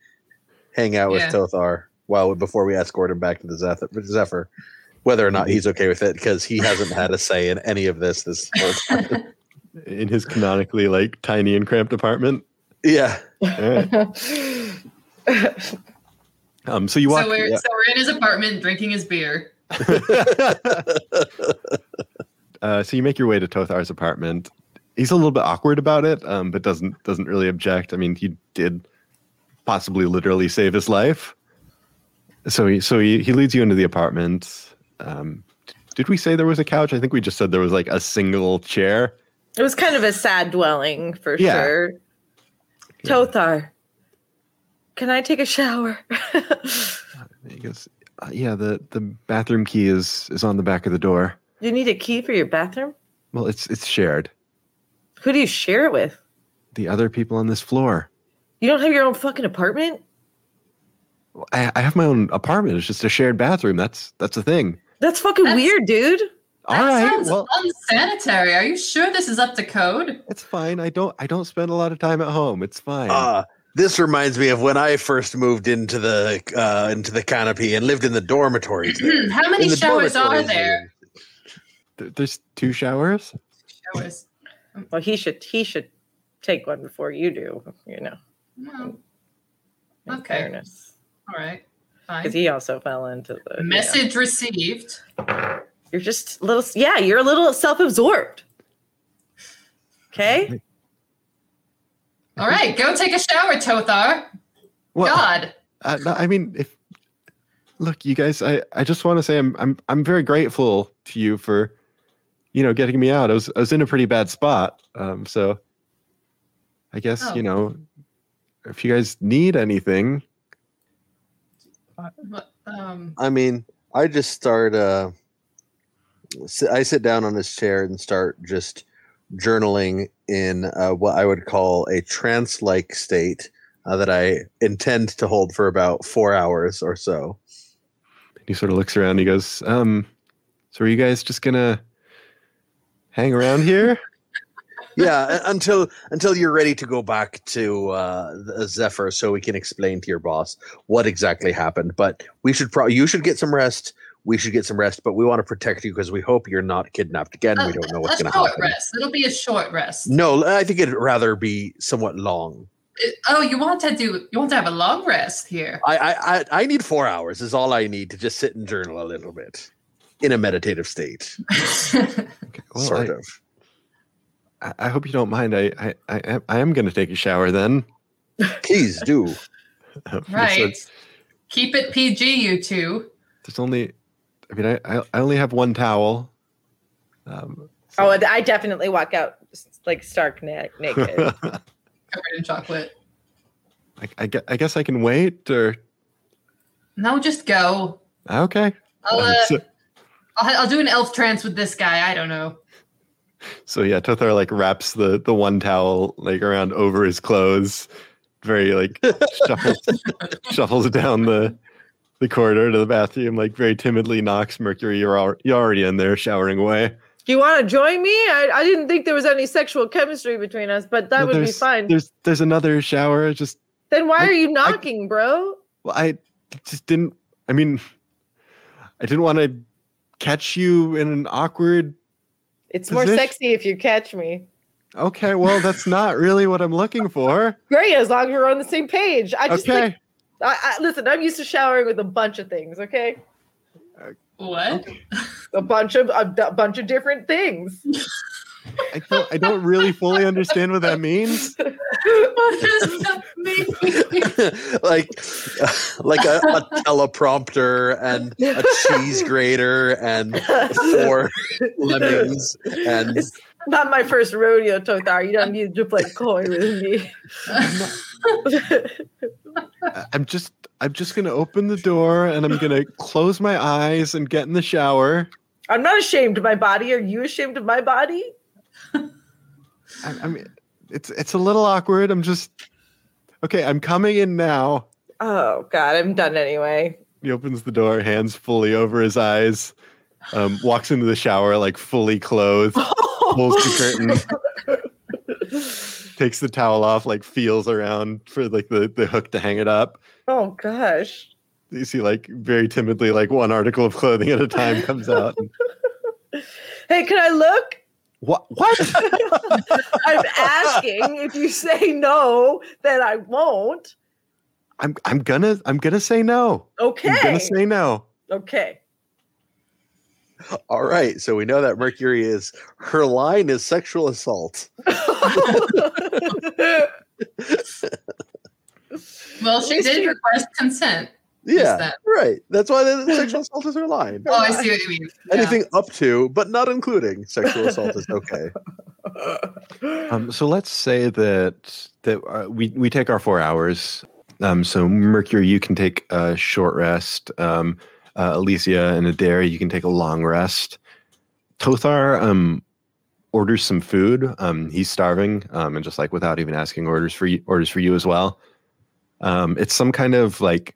hang out with Tothar while before we escort him back to the Zephyr. Zephyr. Whether or not he's okay with it, because he hasn't had a say in any of this. This whole time. in his canonically like tiny and cramped apartment. yeah, All right. Um, so you walk. so we're yeah. so we're in his apartment drinking his beer. uh, so you make your way to Tothar's apartment. He's a little bit awkward about it, um, but doesn't doesn't really object. I mean, he did possibly literally save his life. So he so he, he leads you into the apartment. Um, did we say there was a couch? I think we just said there was like a single chair. It was kind of a sad dwelling for Yeah. sure. Yeah. Tothar, can I take a shower? He goes, uh, "Yeah, the the bathroom key is is on the back of the door. you need a key for your bathroom? Well, it's it's shared. Who do you share it with? The other people on this floor. You don't have your own fucking apartment? I, I have my own apartment. It's just a shared bathroom. That's that's the thing. That's fucking That's- weird, dude. All that right. sounds Well, unsanitary. Are you sure this is up to code? it's fine. I don't I don't spend a lot of time at home. It's fine. Uh, this reminds me of when I first moved into the uh, into the canopy and lived in the dormitories. How many the showers are dormitories there? There's two showers. Showers. Well, he should he should take one before you do. You know. Well, in Okay. Fairness, all right. Because he also fell into the yeah. Message received. You're just a little. Yeah, you're a little self-absorbed. Okay. All right, go take a shower, Tothar. Well, God. uh, no, I mean, if look, you guys, I, I just want to say I'm I'm I'm very grateful to you for, you know, getting me out. I was I was in a pretty bad spot. Um, so I guess Oh. you know, if you guys need anything, What, Um, I mean, I just start. Uh, I sit down on this chair and start just journaling in uh, what I would call a trance-like state uh, that I intend to hold for about four hours or so. he sort of looks around. He goes, um, so are you guys just gonna hang around here? Yeah until until you're ready to go back to uh zephyr so we can explain to your boss what exactly happened but we should probably you should get some rest we should get some rest but we want to protect you because we hope you're not kidnapped again we don't know what's going to short happen rest. It'll be a short rest. no i think it'd rather be somewhat long Uh, Oh, you want to do? You want to have a long rest here? I, I i i need four hours is all i need to just sit and journal a little bit in a meditative state Okay, well, sort I, of I, I hope you don't mind. I I I, am- I am gonna take a shower then. please do Um, so right. Keep it PG, you two. there's only, I mean, I I I only have one towel. Um, Oh, I definitely walk out like stark na- naked. Covered in chocolate. I, I, gue- I guess I can wait or No, just go. okay. I'll, uh, I'll, I'll do an elf trance with this guy. I don't know. So yeah, Tothar like wraps the the one towel like around over his clothes, very like shuffles shuffles down the the corridor to the bathroom, like very timidly knocks Mercury. You're al- you're already in there showering away. Do you want to join me? I, I didn't think there was any sexual chemistry between us, but that Well, would be fine. There's there's another shower. Just Then why I- are you I- knocking, bro? well, I just didn't. I mean, I didn't want to catch you in an awkward. It's more sexy if you catch me. Okay, well, that's not really what I'm looking for. Great, as long as we're on the same page. I just Okay, like, I, I, listen. I'm used to showering with a bunch of things. Okay, What? a bunch of a bunch of different things. I don't. I don't really fully understand what that means. what does that mean? like like a, a teleprompter and a cheese grater and four lemons and It's not my first rodeo, Tothar. You don't need to play coy with me. I'm just. I'm just gonna open the door and I'm gonna close my eyes and get in the shower. I'm not ashamed of my body. Are you ashamed of my body? I, I mean, it's it's a little awkward. I'm just. Okay, I'm coming in now. Oh God, I'm done anyway. He opens the door, hands fully over his eyes, um, walks into the shower like fully clothed, pulls the curtain, takes the towel off, like feels around for like the, the hook to hang it up. Oh gosh. You see, like very timidly, like one article of clothing at a time comes out. Hey, can I look? What? What? I'm asking. if you say no, then I won't. I'm I'm gonna I'm gonna say no. Okay. I'm gonna say no. okay. all right so we know that mercury is her line is sexual assault Well, she did request consent. Yeah that? right that's why the sexual assault is her line Oh, I see what you mean. Yeah. anything up to but not including sexual assault is okay Um, so let's say that that uh, we we take our four hours. Um, so Mercury, you can take a short rest. Um, uh, Alicia and Adair, you can take a long rest. Tothar um, orders some food. Um, he's starving, um, and just like without even asking, orders for you, orders for you as well. Um, it's some kind of like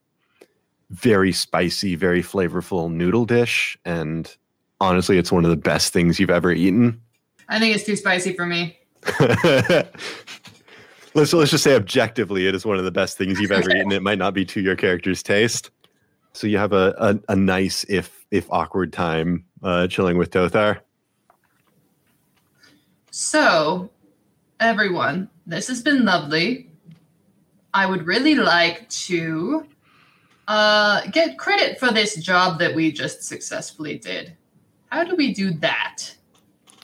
very spicy, very flavorful noodle dish, and honestly, it's one of the best things you've ever eaten. I think it's too spicy for me. let's let's just say objectively, it is one of the best things you've ever eaten. It might not be to your character's taste. So you have a a, a nice, if if awkward time uh, chilling with Tothar. So, everyone, this has been lovely. I would really like to uh, get credit for this job that we just successfully did. How do we do that?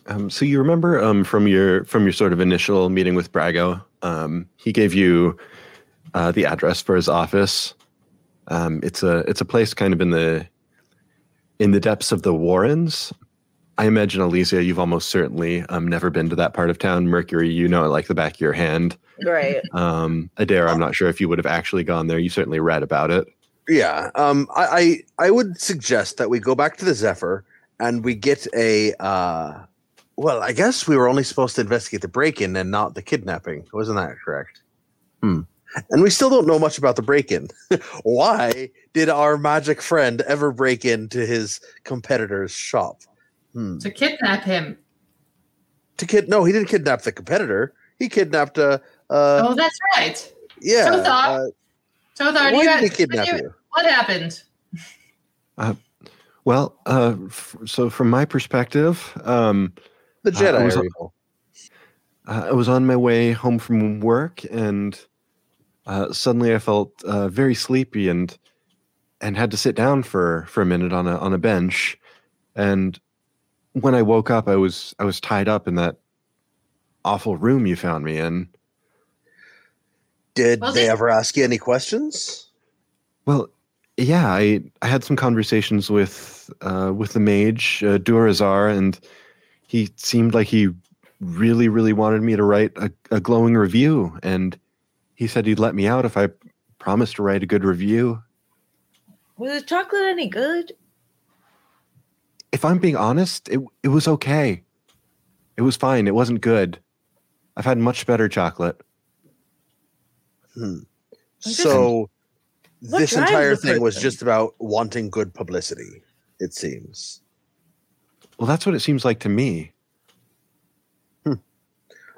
Um, so you remember um, from your from your sort of initial meeting with Brago, um, he gave you uh, the address for his office. Um, it's a it's a place kind of in the in the depths of the Warrens. I imagine Alicia, you've almost certainly um, never been to that part of town. Mercury, you know it like the back of your hand. Right. Um, Adair, I'm not sure if you would have actually gone there. You certainly read about it. Yeah. Um, I, I I would suggest that we go back to the Zephyr and we get a uh well, I guess we were only supposed to investigate the break-in and not the kidnapping. Wasn't that correct? Hmm. And we still don't know much about the break-in. Why did our magic friend ever break into his competitor's shop? Hmm. To kidnap him. To kid no, he didn't kidnap the competitor. He kidnapped a uh oh, that's right. yeah. Tothar, uh, Tothar, why you did had- he kidnap you- you? What happened? Well, uh, f- so from my perspective, um, The Uh, I Jedi was- are evil. uh, I was on my way home from work, and uh, suddenly I felt uh, very sleepy and and had to sit down for for a minute on a on a bench. And when I woke up, I was I was tied up in that awful room you found me in. Did Well, they they- ever ask you any questions? Well, yeah, I I had some conversations with uh, with the mage uh, Durazar, and he seemed like he really really wanted me to write a, a glowing review, and he said he'd let me out if I promised to write a good review. Was the chocolate any good? If I'm being honest, it it was okay. It was fine. It wasn't good. I've had much better chocolate. Hmm. just- So What this entire the thing was person? just about wanting good publicity, it seems. Well, that's what it seems like to me.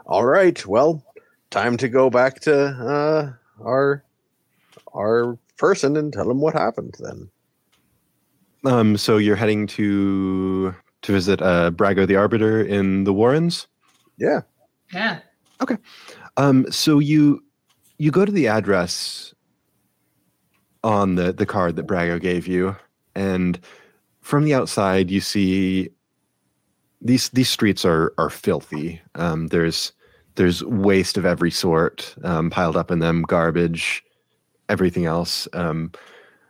All right. Well, time to go back to uh our our person and tell him what happened then. Um, so you're heading to to visit uh, Brago the Arbiter in the Warrens. Yeah. Yeah. Okay. Um, so you you go to the address on the the card that Brago gave you, and from the outside you see these these streets are are filthy. Um, there's there's waste of every sort um, piled up in them, garbage, everything else. Um,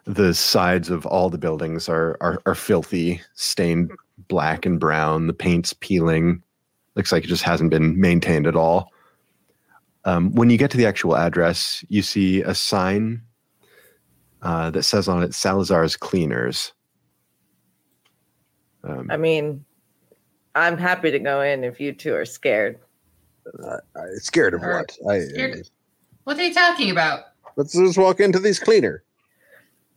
the sides of all the buildings are, are are filthy, stained black and brown. The paint's peeling. Looks like it just hasn't been maintained at all. Um, when you get to the actual address, you see a sign uh, that says on it Salazar's Cleaners. Um, I mean, I'm happy to go in if you two are scared. Uh, scared of Or what? I, scared- What are you talking about? let's just walk into these cleaner.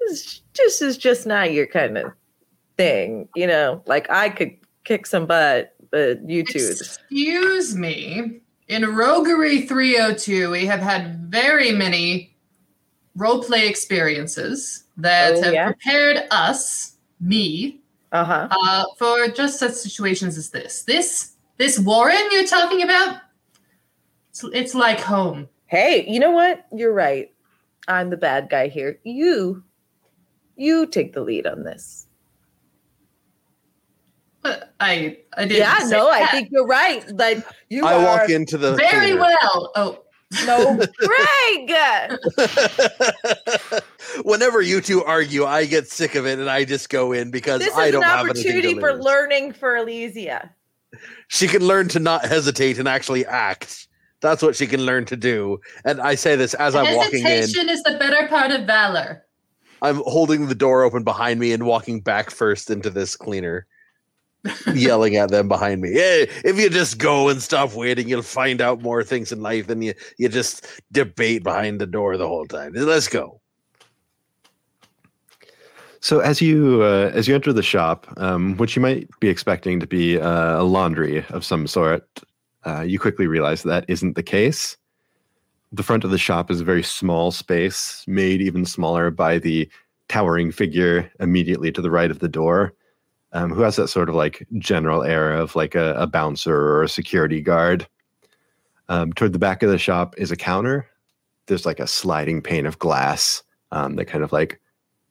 This just is just not your kind of thing, you know. Like I could kick some butt, but you two, Excuse me. In Roguery 302, we have had very many roleplay experiences that Oh, have yeah? prepared us, me, uh huh. uh, for just such situations as this. This this Warren you're talking about, it's, it's like home. Hey, you know what? You're right. I'm the bad guy here. You, you take the lead on this. But I I didn't. yeah, say no, I think you're right. Like you I are. walk into the very cleaner. well. Oh, No, Greg. Whenever you two argue, I get sick of it and I just go in because This I is don't an have anything to opportunity for learning for Elysia. She can learn to not hesitate and actually act. That's what she can learn to do. And I say this as I'm walking in. hesitation is the better part of valor. I'm holding the door open behind me and walking back first into this cleaner, yelling at them behind me. Hey, if you just go and stop waiting, you'll find out more things in life than you you just debate behind the door the whole time. Let's go. So as you uh, as you enter the shop, um, which you might be expecting to be uh, a laundry of some sort, uh, you quickly realize that isn't the case. The front of the shop is a very small space, made even smaller by the towering figure immediately to the right of the door, um, who has that sort of like general air of like a, a bouncer or a security guard. Um, toward the back of the shop is a counter. There's like a sliding pane of glass um, that kind of like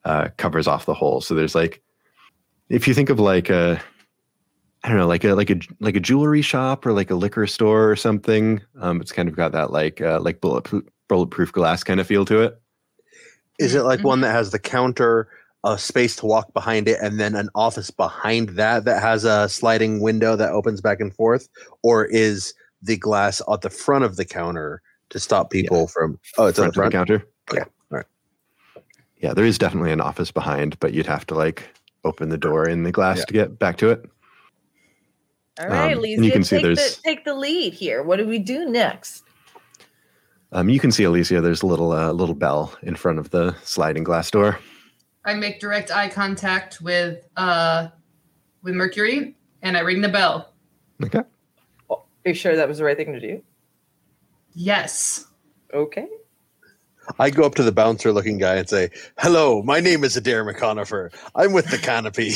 uh, covers off the hole. So there's like, if you think of like a, I don't know, like a like a like a jewelry shop or like a liquor store or something. Um, it's kind of got that like uh, like bulletproof bulletproof glass kind of feel to it. Is it like Mhm. one that has the counter, a space to walk behind it, and then an office behind that that has a sliding window that opens back and forth? Or is the glass at the front of the counter to stop people from? Oh, it's on the front of the counter. Okay, all right. Yeah, there is definitely an office behind, but you'd have to like open the door in the glass Yeah. to get back to it. All right, Um, Lisa, and you can see take, the, take the lead here. What do we do next? Um, you can see Alicia. There's a little uh, little bell in front of the sliding glass door. I make direct eye contact with uh with Mercury and I ring the bell. Okay. Are you sure that was the right thing to do? Yes. Okay. I go up to the bouncer looking guy and say, Hello, my name is Adair McConifer. I'm with the Canopy.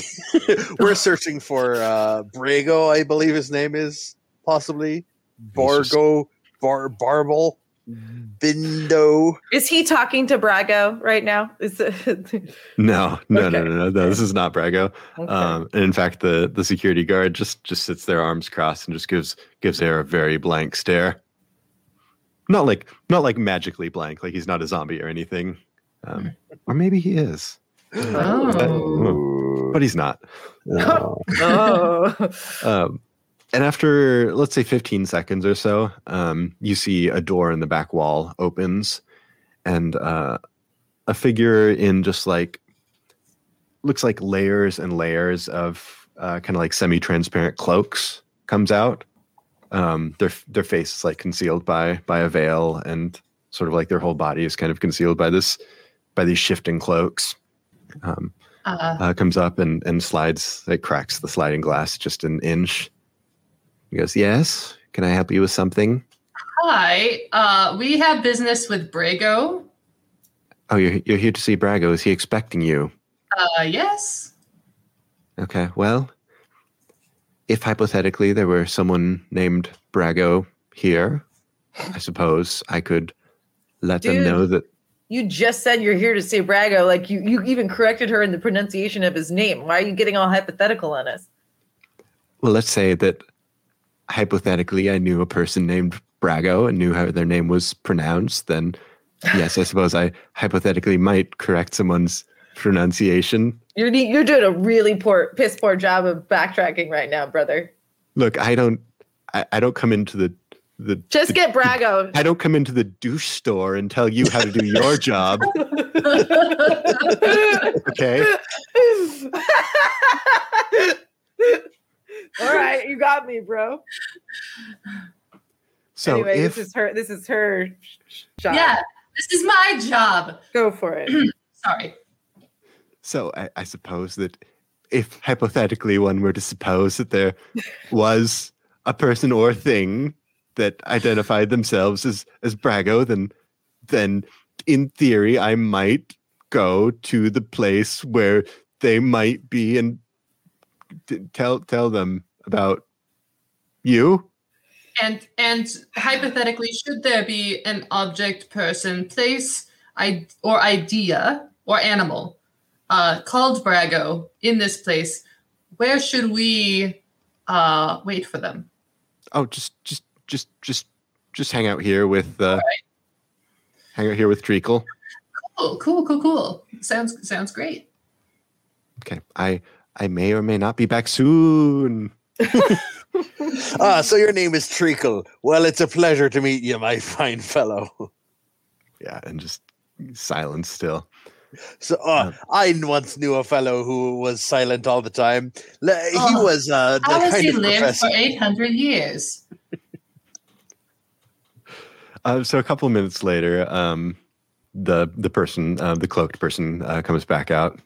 We're searching for uh, Brago, I believe his name is, possibly. Borgo, Bar Barble, Bindo. Is he talking to Brago right now? Is it, No, no, Okay. no, no, no, no. This is not Brago. Okay. Um, and in fact, the the security guard just just sits there, arms crossed, and just gives gives Air a very blank stare. Not like not like magically blank, like he's not a zombie or anything, um, or maybe he is, Oh. but he's not. Oh. oh. Um, and after let's say 15 seconds or so, um, you see a door in the back wall opens, and uh, a figure in just like looks like layers and layers of uh, kind of like semi-transparent cloaks comes out. Um, their their face is like concealed by by a veil, and sort of like their whole body is kind of concealed by this by these shifting cloaks. Um, Uh, uh, comes up and, and slides, it cracks the sliding glass just an inch. He goes, Yes, can I help you with something? hi. Uh we have business with Brago. Oh, you're, you're here to see Brago. Is he expecting you? Uh yes. Okay, well, if hypothetically there were someone named Brago here, I suppose I could let them know that. You just said you're here to see Brago. Like you, you even corrected her in the pronunciation of his name. Why are you getting all hypothetical on us? Well, let's say that hypothetically I knew a person named Brago and knew how their name was pronounced, then yes, I suppose I hypothetically might correct someone's pronunciation. You're you're doing a really poor, piss poor job of backtracking right now, brother. Look, I don't, I, I don't come into the the. Just the- get Brago. I don't come into the douche store and tell you how to do your job. Okay. All right, you got me, bro. So anyway, if this is her. This is her job. Yeah, this is my job. go for it. Sorry. so, I, I suppose that if hypothetically one were to suppose that there was a person or thing that identified themselves as as Brago, then then in theory I might go to the place where they might be and t- tell tell them about you. And and hypothetically, should there be an object, person, place, I or idea or animal uh, called Brago in this place, where should we uh, wait for them? Oh, just just just just just hang out here with uh, hang out here with Treacle. Cool, cool, cool, cool. Sounds sounds great. Okay, I I may or may not be back soon. Ah, so your name is Treacle. Well, it's a pleasure to meet you, my fine fellow. Yeah, and just silence still. So, uh, I once knew a fellow who was silent all the time. He Oh, was uh, the How has he of lived professor. for eight hundred years? Uh, so a couple of minutes later, um, the the person, uh, the cloaked person, uh, comes back out.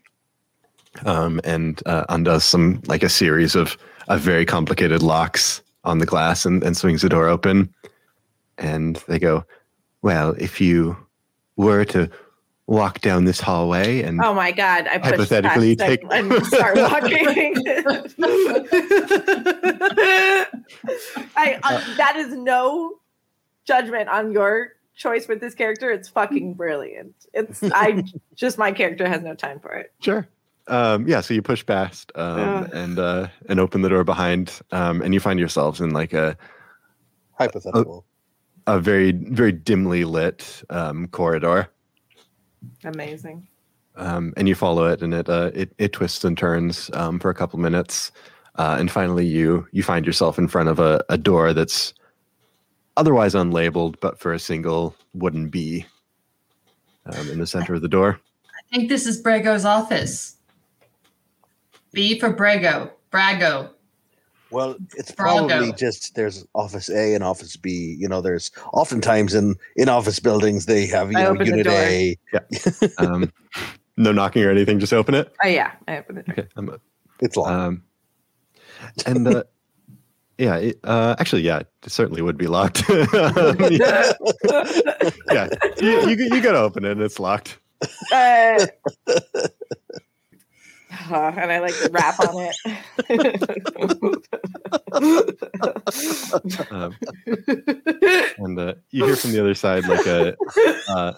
Um, and uh, undoes some like a series of, of very complicated locks on the glass and, and swings the door open. And they go, Well, if you were to walk down this hallway and Oh my god! I Hypothetically, take- and start walking. I uh, that is no judgment on your choice with this character. It's fucking brilliant. It's I just my character has no time for it. Sure. Um, yeah, so you push past um, Ugh. and uh, and open the door behind, um, and you find yourselves in like a Hypothetical. a very very dimly lit um, corridor, Amazing. um, and you follow it, and it uh, it, it twists and turns um, for a couple minutes, uh, and finally you you find yourself in front of a, a door that's otherwise unlabeled, but for a single wooden bee um, in the center of the door. I think this is Brago's office. B for Brago. Brago. Well, it's Brago. probably just there's Office A and Office B. You know, there's oftentimes in in office buildings they have you I know Unit door. A. Um, no knocking or anything, just open it. Oh yeah, I opened it. Okay, I'm, It's locked. Um, and uh, yeah, it, uh, actually, yeah, it certainly would be locked. Um, yeah, yeah, you, you, you got to open it, and it's locked. Uh, uh, and I like to rap on it. Um, and uh, you hear from the other side like a uh,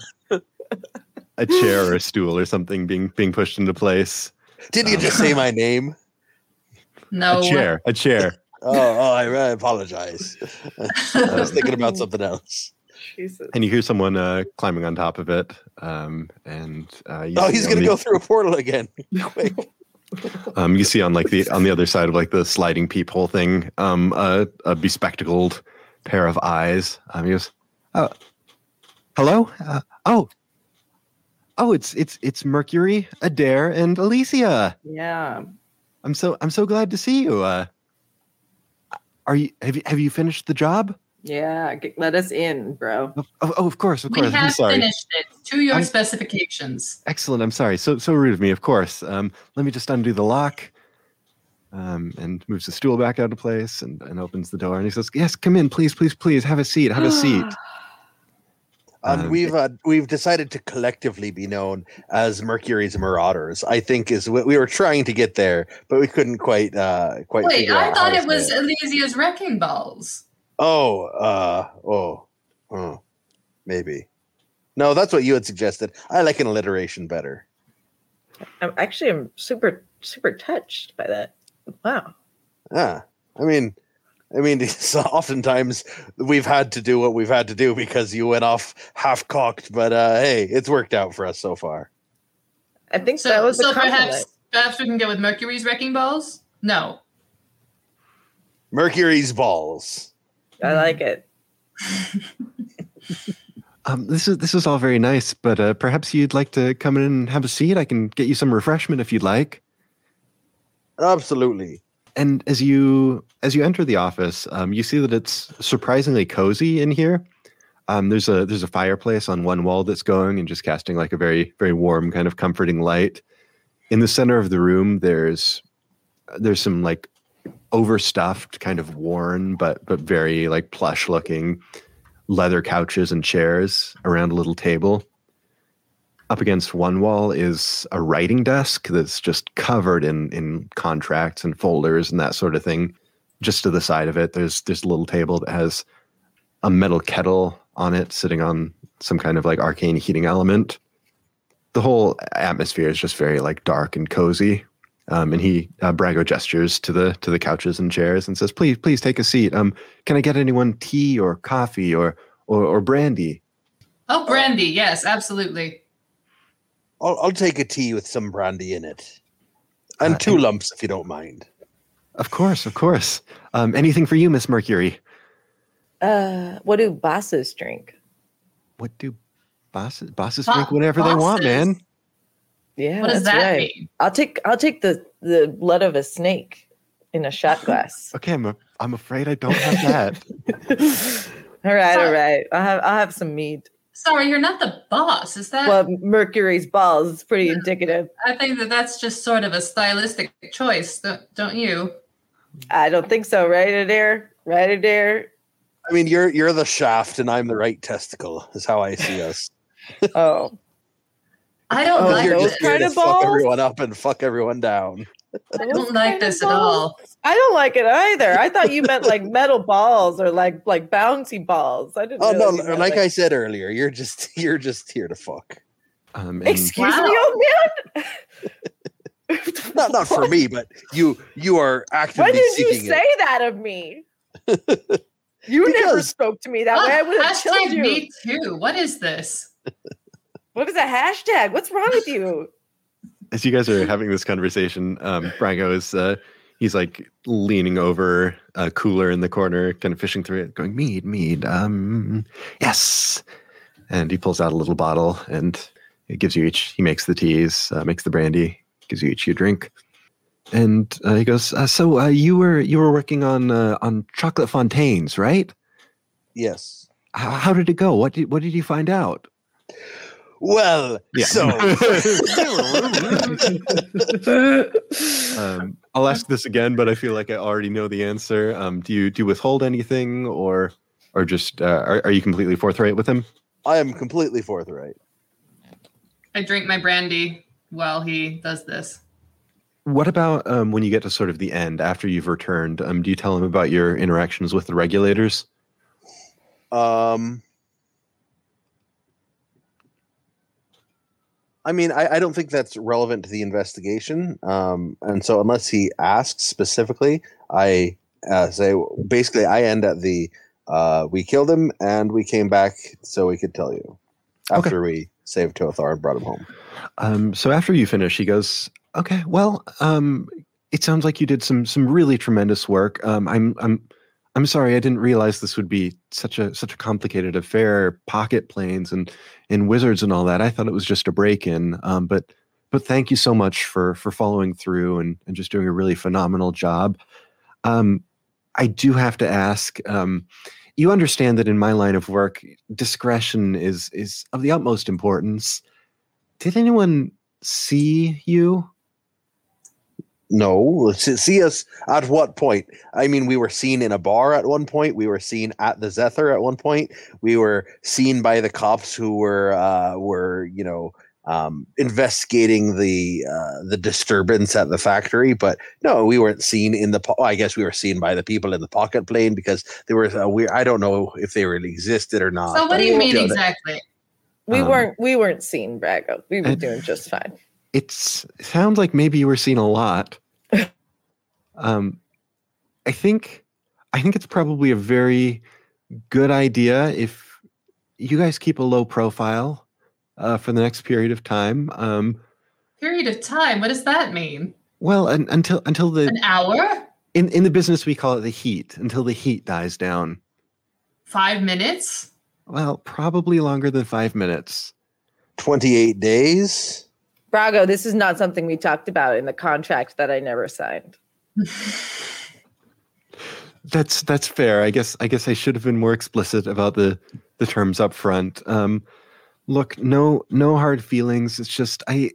a chair or a stool or something being being pushed into place. Did you um, just say my name? No. A chair, a chair. Oh, oh I, I apologize. I was thinking about something else. Jesus. And you hear someone uh, climbing on top of it. Um, and uh, you Oh, he's gonna go through a portal again. Um, you see on like the on the other side of like the sliding peephole thing, um, a, a bespectacled pair of eyes. Um, he goes, "Oh, hello. Uh, oh, oh, it's it's it's Mercury, Adair, and Alicia. Yeah. I'm so I'm so glad to see you. Uh, are you have you have you finished the job? Yeah. Get, let us in, bro. Oh, oh, of course, of We course. I'm have sorry. finished it to your I'm- specifications. Excellent. I'm sorry. So so rude of me. Of course. Um, let me just undo the lock. Um, and moves the stool back out of place and, and opens the door. And he says, "Yes, come in, please, please, please. Have a seat. Have a seat." And Um, we've uh, we've decided to collectively be known as Mercury's Marauders. I think is what we were trying to get there, but we couldn't quite uh quite. Wait, I thought it was say Elysia's Wrecking Balls. Oh, uh, oh, oh, maybe. No, that's what you had suggested. I like an alliteration better. I'm actually I'm super super touched by that. Wow. Yeah, I mean, I mean, so oftentimes we've had to do what we've had to do because you went off half cocked, but uh, hey, it's worked out for us so far. I think So, that was so a compliment. perhaps perhaps we can go with Mercury's Wrecking Balls? No. Mercury's balls. I like it. Um, this is this is all very nice, but uh, perhaps you'd like to come in and have a seat. I can get you some refreshment if you'd like. Absolutely. And as you as you enter the office, um, you see that it's surprisingly cozy in here. Um, there's a there's a fireplace on one wall that's going and just casting like a very very warm kind of comforting light. In the center of the room, there's there's some like overstuffed, kind of worn but but very like plush looking leather couches and chairs around a little table. Up against one wall is a writing desk that's just covered in in contracts and folders and that sort of thing. Just to the side of it, there's there's a little table that has a metal kettle on it sitting on some kind of like arcane heating element. The whole atmosphere is just very like dark and cozy. Um, and he uh, Brago gestures to the to the couches and chairs and says, "Please, please take a seat. Um, can I get anyone tea or coffee or or, or brandy?" Oh, brandy. Yes, absolutely. I'll, I'll take a tea with some brandy in it, and Uh, two and- lumps if you don't mind. Of course, of course. Um, anything for you, Miss Mercury? Uh, what do bosses drink? What do bosses bosses Bo- drink? Whatever they want, man. Yeah, what does that's that right. mean? I'll take I'll take the the blood of a snake in a shot glass. Okay, I'm a, I'm afraid I don't have that. all right, all So- right. I'll have I'll have some mead. Sorry, you're not the boss. Is that? Well, Mercury's balls is pretty indicative. I think that that's just sort of a stylistic choice, don't, don't you? I don't think so. Right, Adair? Right, Adair? I mean, you're you're the shaft, and I'm the right testicle. Is how I see us. Oh, I don't Oh, like you're those just here kind to of fuck balls? everyone up and fuck everyone down. I don't like this at all. I don't like it either. I thought you meant like metal balls or like like bouncy balls. I didn't. Oh no! you meant, Like I said earlier, you're just you're just here to fuck. Um, and Excuse Wow. me, old man. Not not for me, but you you are actively When did you say it. that of me? You never spoke to me that way. I would have killed you. me too. What is this? What is a hashtag? What's wrong with you? as you guys are having this conversation, um, Brago is uh, he's like leaning over a cooler in the corner, kind of fishing through it, going mead, mead. Um, yes, and he pulls out a little bottle and it gives you each. He makes the teas, uh, makes the brandy, gives you each a drink, and uh, he goes. Uh, so uh, you were you were working on uh, on chocolate fontaines, right? Yes. How, how did it go? What did what did you find out? Well, Yeah. so um, I'll ask this again, but I feel like I already know the answer. Um, do you do you withhold anything, or or just uh, are, are you completely forthright with him? I am completely forthright. I drink my brandy while he does this. What about um, when you get to sort of the end after you've returned? Um, do you tell him about your interactions with the regulators? Um, I mean, I, I don't think that's relevant to the investigation. Um, and so unless he asks specifically, I uh, say basically I end at the uh, we killed him and we came back so we could tell you after we saved Tothar and brought him home. Um, so after you finish, he goes, "Okay, well, um, it sounds like you did some some really tremendous work. Um, I'm I'm I'm sorry, I didn't realize this would be such a such a complicated affair, pocket planes and and wizards and all that. I thought it was just a break in. Um, but but thank you so much for for following through and and just doing a really phenomenal job. Um, I do have to ask. Um, you understand that in my line of work, discretion is is of the utmost importance. Did anyone see you? No, s- see us at what point? I mean, we were seen in a bar at one point. We were seen at the Zephyr at one point. We were seen by the cops who were uh, were you know um, investigating the uh, the disturbance at the factory. But no, we weren't seen in the. Po- I guess we were seen by the people in the pocket plane because there was a weird. I don't know if they really existed or not. So what do you mean yeah, that- exactly? We Um, weren't we weren't seen, Brago. We were doing just fine. It's it sounds like maybe you were seen a lot. Um, I think I think it's probably a very good idea if you guys keep a low profile uh, for the next period of time. Um, Period of time. What does that mean? well, un until until the An hour? in in the business we call it the heat until the heat dies down. Five minutes? Well, probably longer than five minutes. Twenty eight days. Brago, this is not something we talked about in the contract that I never signed. That's that's fair. I guess I guess I should have been more explicit about the the terms up front. Um, look, no no hard feelings. It's just I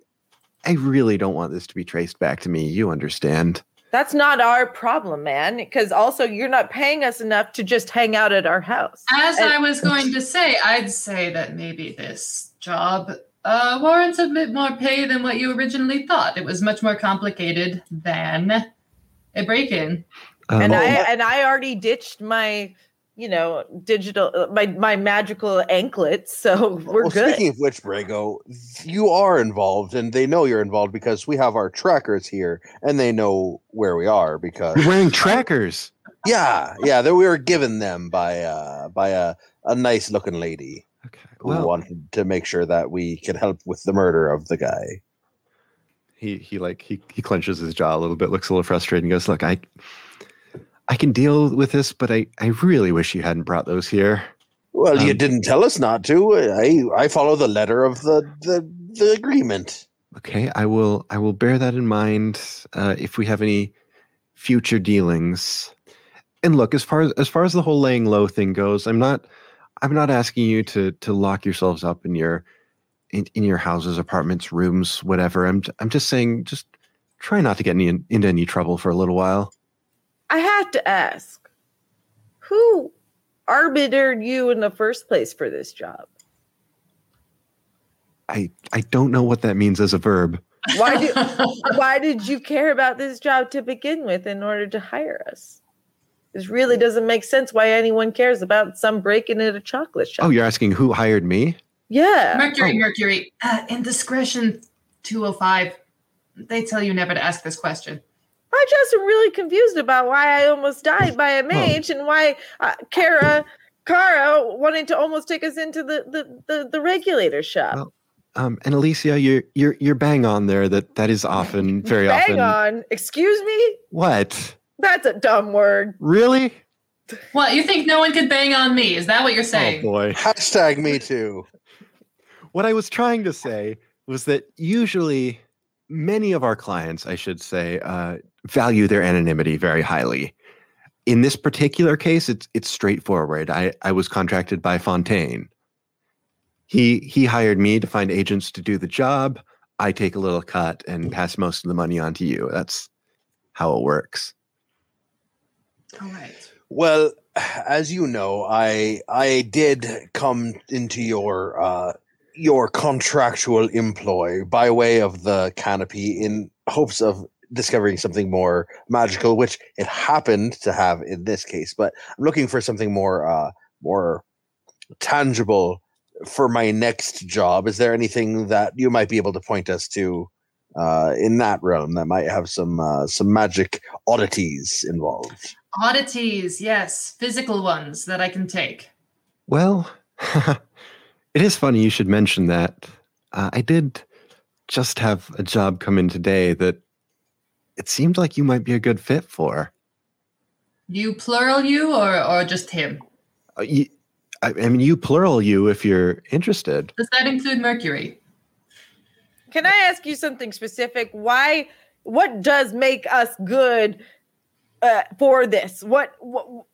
I really don't want this to be traced back to me. You understand? That's not our problem, man. Because also you're not paying us enough to just hang out at our house. As And- I was going to say, I'd say that maybe this job uh, warrants a bit more pay than what you originally thought. It was much more complicated than a break-in. Um, and I and I already ditched my, you know, digital uh, my my magical anklets, so we're well, good. Speaking of which, Brago, you are involved, and they know you're involved because we have our trackers here, and they know where we are because you're wearing trackers. yeah, yeah, that we were given them by uh by a a nice looking lady Okay. who wanted to make sure that we could help with the murder of the guy. He he like he he clenches his jaw a little bit, looks a little frustrated, and goes, "Look, I I can deal with this, but I I really wish you hadn't brought those here." Well, you Um, didn't tell us not to. I I follow the letter of the the, the agreement. Okay, I will. I will bear that in mind uh, if we have any future dealings. And look, as far as as far as the whole laying low thing goes, I'm not. I'm not asking you to to lock yourselves up in your in, in your houses, apartments, rooms, whatever. I'm I'm just saying, just try not to get any, into any trouble for a little while. I have to ask, who arbitered you in the first place for this job? I I don't know what that means as a verb. Why did why did you care about this job to begin with in order to hire us? This really doesn't make sense why anyone cares about some breaking in a chocolate shop. Oh, you're asking who hired me? Yeah. Mercury, Oh. Mercury. Uh, indiscretion 205. They tell you never to ask this question. I just am really confused about why I almost died by a mage and why uh, Kara Kara wanted to almost take us into the the, the, the regulator shop. Well, Um, and Alicia, you're you're you're bang on there. That that is often very Hang often. Bang on. Excuse me? What? That's a dumb word. Really? What, you think no one could bang on me? Is that what you're saying? Oh saying? boy. Hashtag me too. What I was trying to say was that usually many of our clients, I should say, uh, value their anonymity very highly. In this particular case, it's it's straightforward. I, I was contracted by Fontaine. He he hired me to find agents to do the job. I take a little cut and pass most of the money on to you. That's how it works. All right. Well, as you know, I I did come into your uh, your contractual employ by way of the canopy in hopes of discovering something more magical, which it happened to have in this case. But I'm looking for something more uh, more tangible for my next job. Is there anything that you might be able to point us to uh, in that realm that might have some uh, some magic oddities involved? Oddities, yes. Physical ones that I can take. Well, it is funny you should mention that. Uh, I did just have a job come in today that it seemed like you might be a good fit for. You plural you or, or just him? Uh, you, I, I mean, you plural you if you're interested. Does that include Mercury? Can I ask you something specific? Why what does make us good uh, for this? What what what-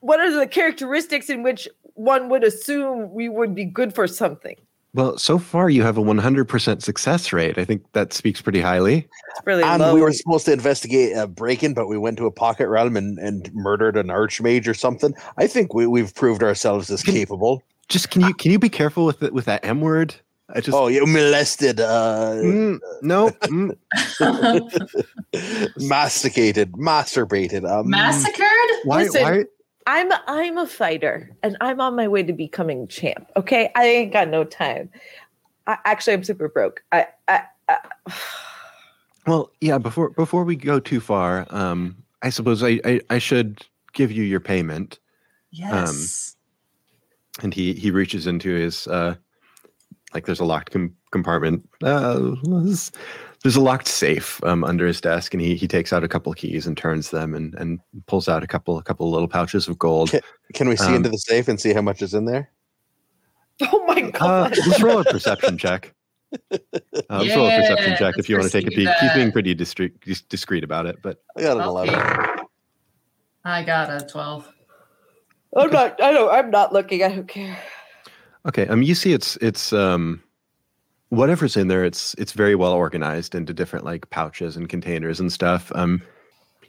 what are the characteristics in which one would assume we would be good for something? Well, so far you have a 100% success rate. I think that speaks pretty highly. It's really and low. we were supposed to investigate a break-in, but we went to a pocket realm and, and murdered an archmage or something. I think we, we've proved ourselves as Can- capable. Just can you can you be careful with it with that M word? I just oh, you molested, uh, Mm, no. mm. masticated, masturbated. Um, Massacred? Why Listen, why I'm I'm a fighter and I'm on my way to becoming champ. Okay, I ain't got no time. I, actually, I'm super broke. I, I, I Well, yeah. Before before we go too far, um, I suppose I, I I should give you your payment. Yes. And he he reaches into his uh, like there's a locked com- compartment. Uh, there's, there's a locked safe um, under his desk, and he he takes out a couple keys and turns them and and pulls out a couple a couple little pouches of gold. Can we see Um, into the safe and see how much is in there? oh my Uh, god! let's roll a perception check. Uh, let's roll a perception check if you want to take a pursue peek. He's being pretty discreet, discreet about it, but I got an Okay. 11. I got a 12. I'm not. I don't. I'm not looking. I don't care. Okay. Um, you see, it's it's um, whatever's in there. It's it's very well organized into different like pouches and containers and stuff. Um,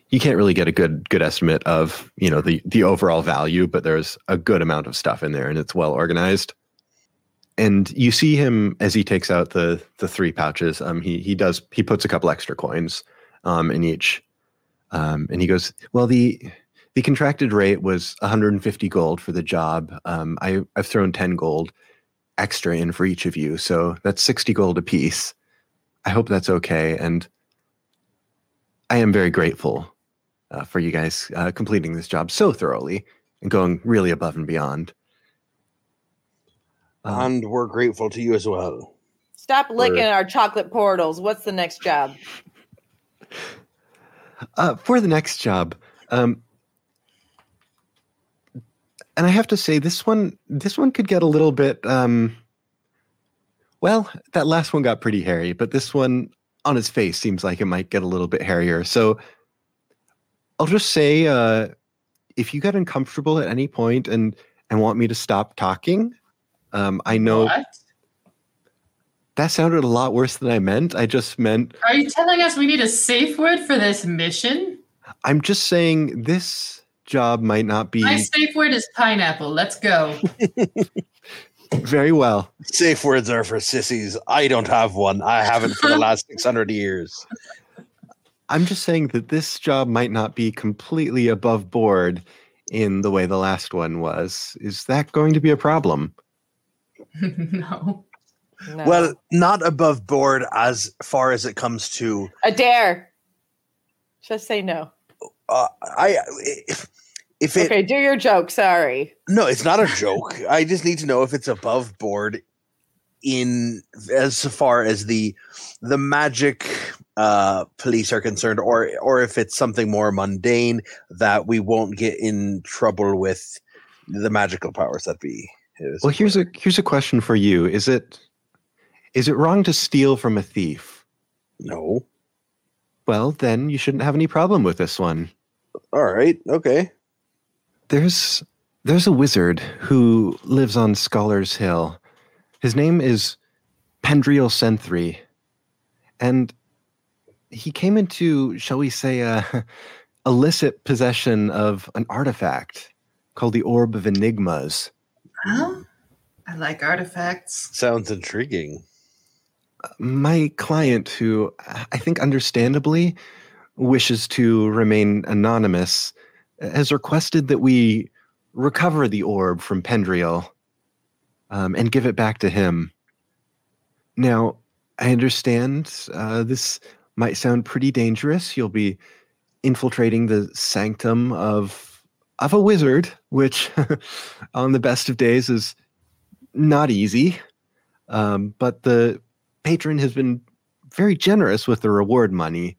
you can't really get a good good estimate of you know the the overall value, but there's a good amount of stuff in there, and it's well organized. And you see him as he takes out the the three pouches. Um, he he does he puts a couple extra coins, um, in each, um, and he goes, well the the contracted rate was 150 gold for the job. Um, I, I've thrown 10 gold extra in for each of you, so that's 60 gold apiece. I hope that's okay, and I am very grateful uh, for you guys uh, completing this job so thoroughly and going really above and beyond. Um, And we're grateful to you as well. Stop licking Word. our chocolate portals. What's the next job? uh, for the next job, um, and I have to say this one, this one could get a little bit. Um, well, that last one got pretty hairy, but this one on his face seems like it might get a little bit hairier. So I'll just say, uh, if you get uncomfortable at any point and and want me to stop talking. Um, I know What? that sounded a lot worse than I meant. I just meant Are you telling us we need a safe word for this mission? I'm just saying this job might not be My safe word is pineapple. Let's go. very well. Safe words are for sissies. I don't have one. I haven't for the last 600 years. I'm just saying that this job might not be completely above board in the way the last one was. Is that going to be a problem? no. No. Well, not above board as far as it comes to. a dare. Just say no. Uh, I if, if it okay, do your joke. Sorry. no, it's not a joke. I just need to know if it's above board in as far as the the magic uh police are concerned or or if it's something more mundane that we won't get in trouble with the magical powers that be is. Well, here's a here's a question for you. Is it is it wrong to steal from a thief? no Well, then you shouldn't have any problem with this one. All right okay There's there's a wizard who lives on Scholar's Hill. His name is Pendriel Senthry. And he came into, shall we say, a illicit possession of an artifact called the Orb of Enigmas. Well, I like artifacts. sounds intriguing My client, who I think understandably wishes to remain anonymous, has requested that we recover the orb from Pendriel um, and give it back to him. Now, I understand uh, this might sound pretty dangerous. You'll be infiltrating the sanctum of of a wizard, which on the best of days is not easy. Um, but the patron has been very generous with the reward money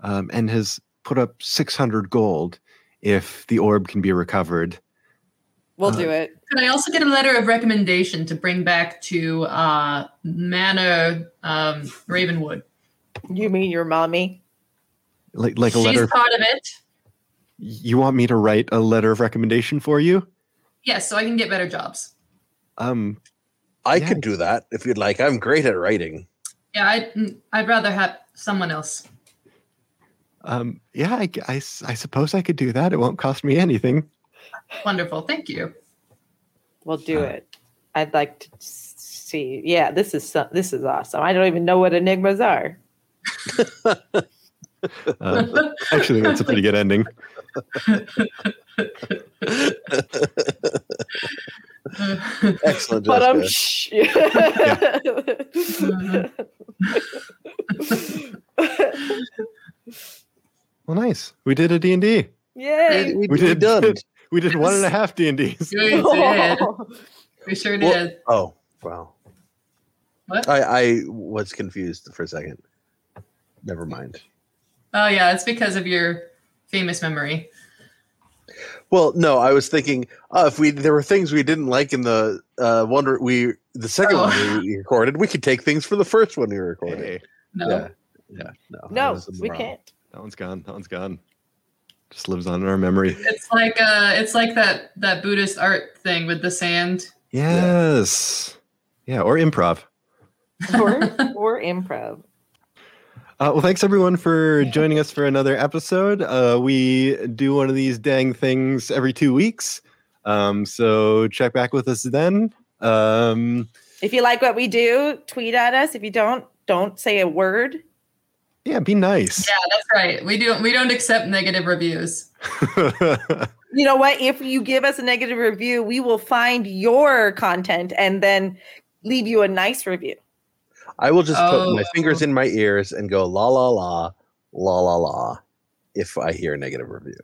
um, and has put up 600 gold if the orb can be recovered. We'll Uh, do it. Could I also get a letter of recommendation to bring back to uh, Manor um, Ravenwood? You mean your mommy? Like, like a She's letter. part of it. You want me to write a letter of recommendation for you? Yes, so I can get better jobs. Um, i Yeah. could do that if you'd like i'm great at writing Yeah, I'd, mm, I'd rather have someone else. Um, yeah, i i suppose I could do that. It won't cost me anything. Wonderful. Thank you. We'll do Uh, it. I'd like to see. Yeah, this is so, this is awesome. I don't even know what enigmas are. Uh, actually, that's a pretty good ending. excellent But I'm Jessica. Mhm. Well, nice. We did a D&D. Yay! we, We we did. done We did one and a half D&Ds. we did. We sure Well- did. oh wow What? I, I was confused for a second never mind Oh yeah, it's because of your famous memory. Well, no, I was thinking uh, if we there were things we didn't like in the uh, one we the second Oh. one we recorded, we could take things from the first one we recorded. Hey, No. Yeah, yeah, no, no, was in the we wrong. can't. That one's gone. That one's gone. Just lives on in our memory. It's like uh it's like that that Buddhist art thing with the sand. Yes. Yeah, or improv. Or or improv. Uh, well, thanks everyone for joining us for another episode. Uh, we do one of these dang things every two weeks. Um, so check back with us then. Um, If you like what we do, tweet at us. If you don't, don't say a word. Yeah, be nice. Yeah, that's right. We do we don't accept negative reviews. You know what? If you give us a negative review, we will find your content and then leave you a nice review. I will just put my Oh. fingers in my ears and go la la la la la la if I hear a negative review.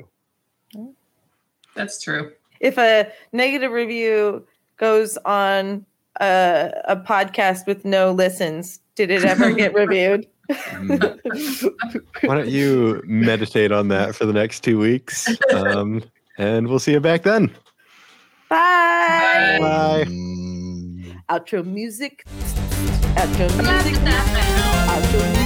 That's true. If a negative review goes on a, a podcast with no listens, did it ever get reviewed? Why don't you meditate on that for the next two weeks? Um, and we'll see you back then. Bye. Bye. Outro music. Outro music. Outro